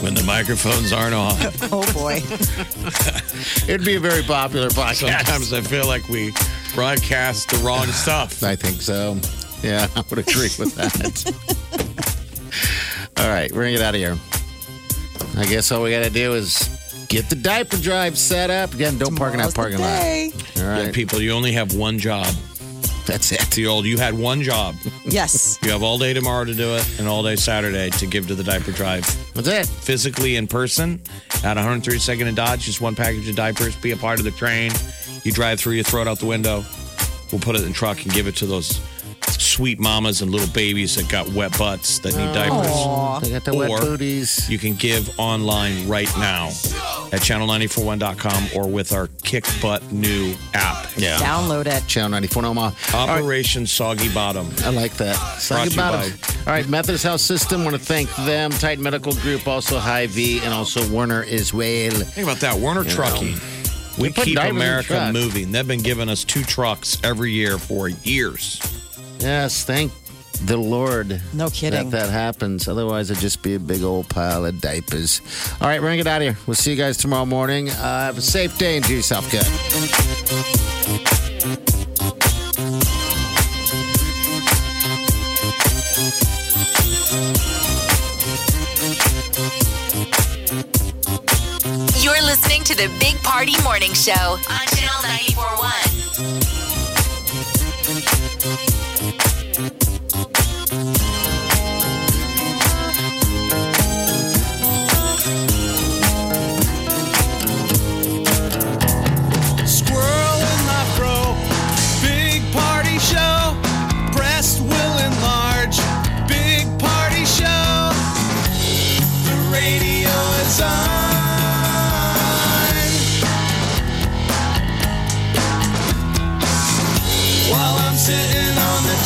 when the microphones aren't on. Oh boy. It'd be a very popular podcast. Sometimes I feel like we broadcast the wrong stuff. I think so. Yeah, I would agree with that. all right, we're going to get out of here. I guess all we got to do is get the diaper drive set up. Again, don't park in that Tomorrow's parking the lot. day. All Yeah, people, you only have one job. That's it. The old, you had one job. Yes. You have all day tomorrow to do it and all day Saturday to give to the diaper drive. That's it. Physically in person at 132nd and Dodge, just one package of diapers, be a part of the train. You drive through, you throw it out the window. We'll put it in the truck and give it to those sweet mamas and little babies that got wet butts that need oh. diapers. They got the wet Or- booties. You can give online right now at channel941.com or with our Kick Butt new app. Yeah. Download it. Channel 94 Omaha. All right. Operation Soggy Bottom. I like that. Brought Say to you about by- All right, Methodist Health System. Want to thank them. Titan Medical Group, also Hy-Vee, and also Werner Israel. Think about that. Werner You Trucking. We keep diapers in the America moving. They've been giving us two trucks every year for years. Yes, thank the Lord. No kidding. That that happens. Otherwise, it'd just be a big old pile of diapers. All right, we're going to get out of here. We'll see you guys tomorrow morning. Uh, have a safe day and do yourself good. You're listening to the Big Party Morning Show on Channel 941.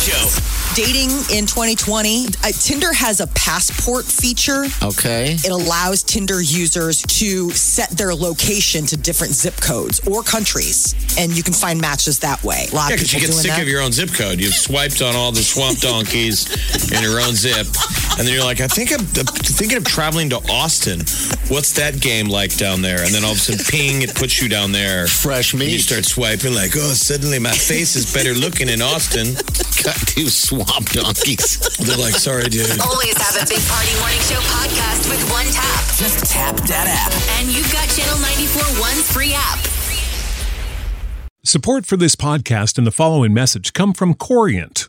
Show I wake up every morning. with the Big Party Morning Show. dating in 2020. Uh, Tinder has a passport feature. Okay. It allows Tinder users to set their location to different zip codes or countries, and you can find matches that way. A lot Yeah, of because you get sick that. of your own zip code. You've swiped on all the swamp donkeys in your own zip, and then you're like, I think I'm, I'm thinking of traveling to Austin. What's that game like down there? And then all of a sudden, ping, it puts you down there. Fresh And you start swiping like, oh, suddenly my face is better looking in Austin. Got two swamp donkeys. They're like, sorry, dude. Always have a Big Party Morning Show podcast with one tap. Just tap that app. And you've got Channel 94.1's free app. Support for this podcast and the following message come from Corient.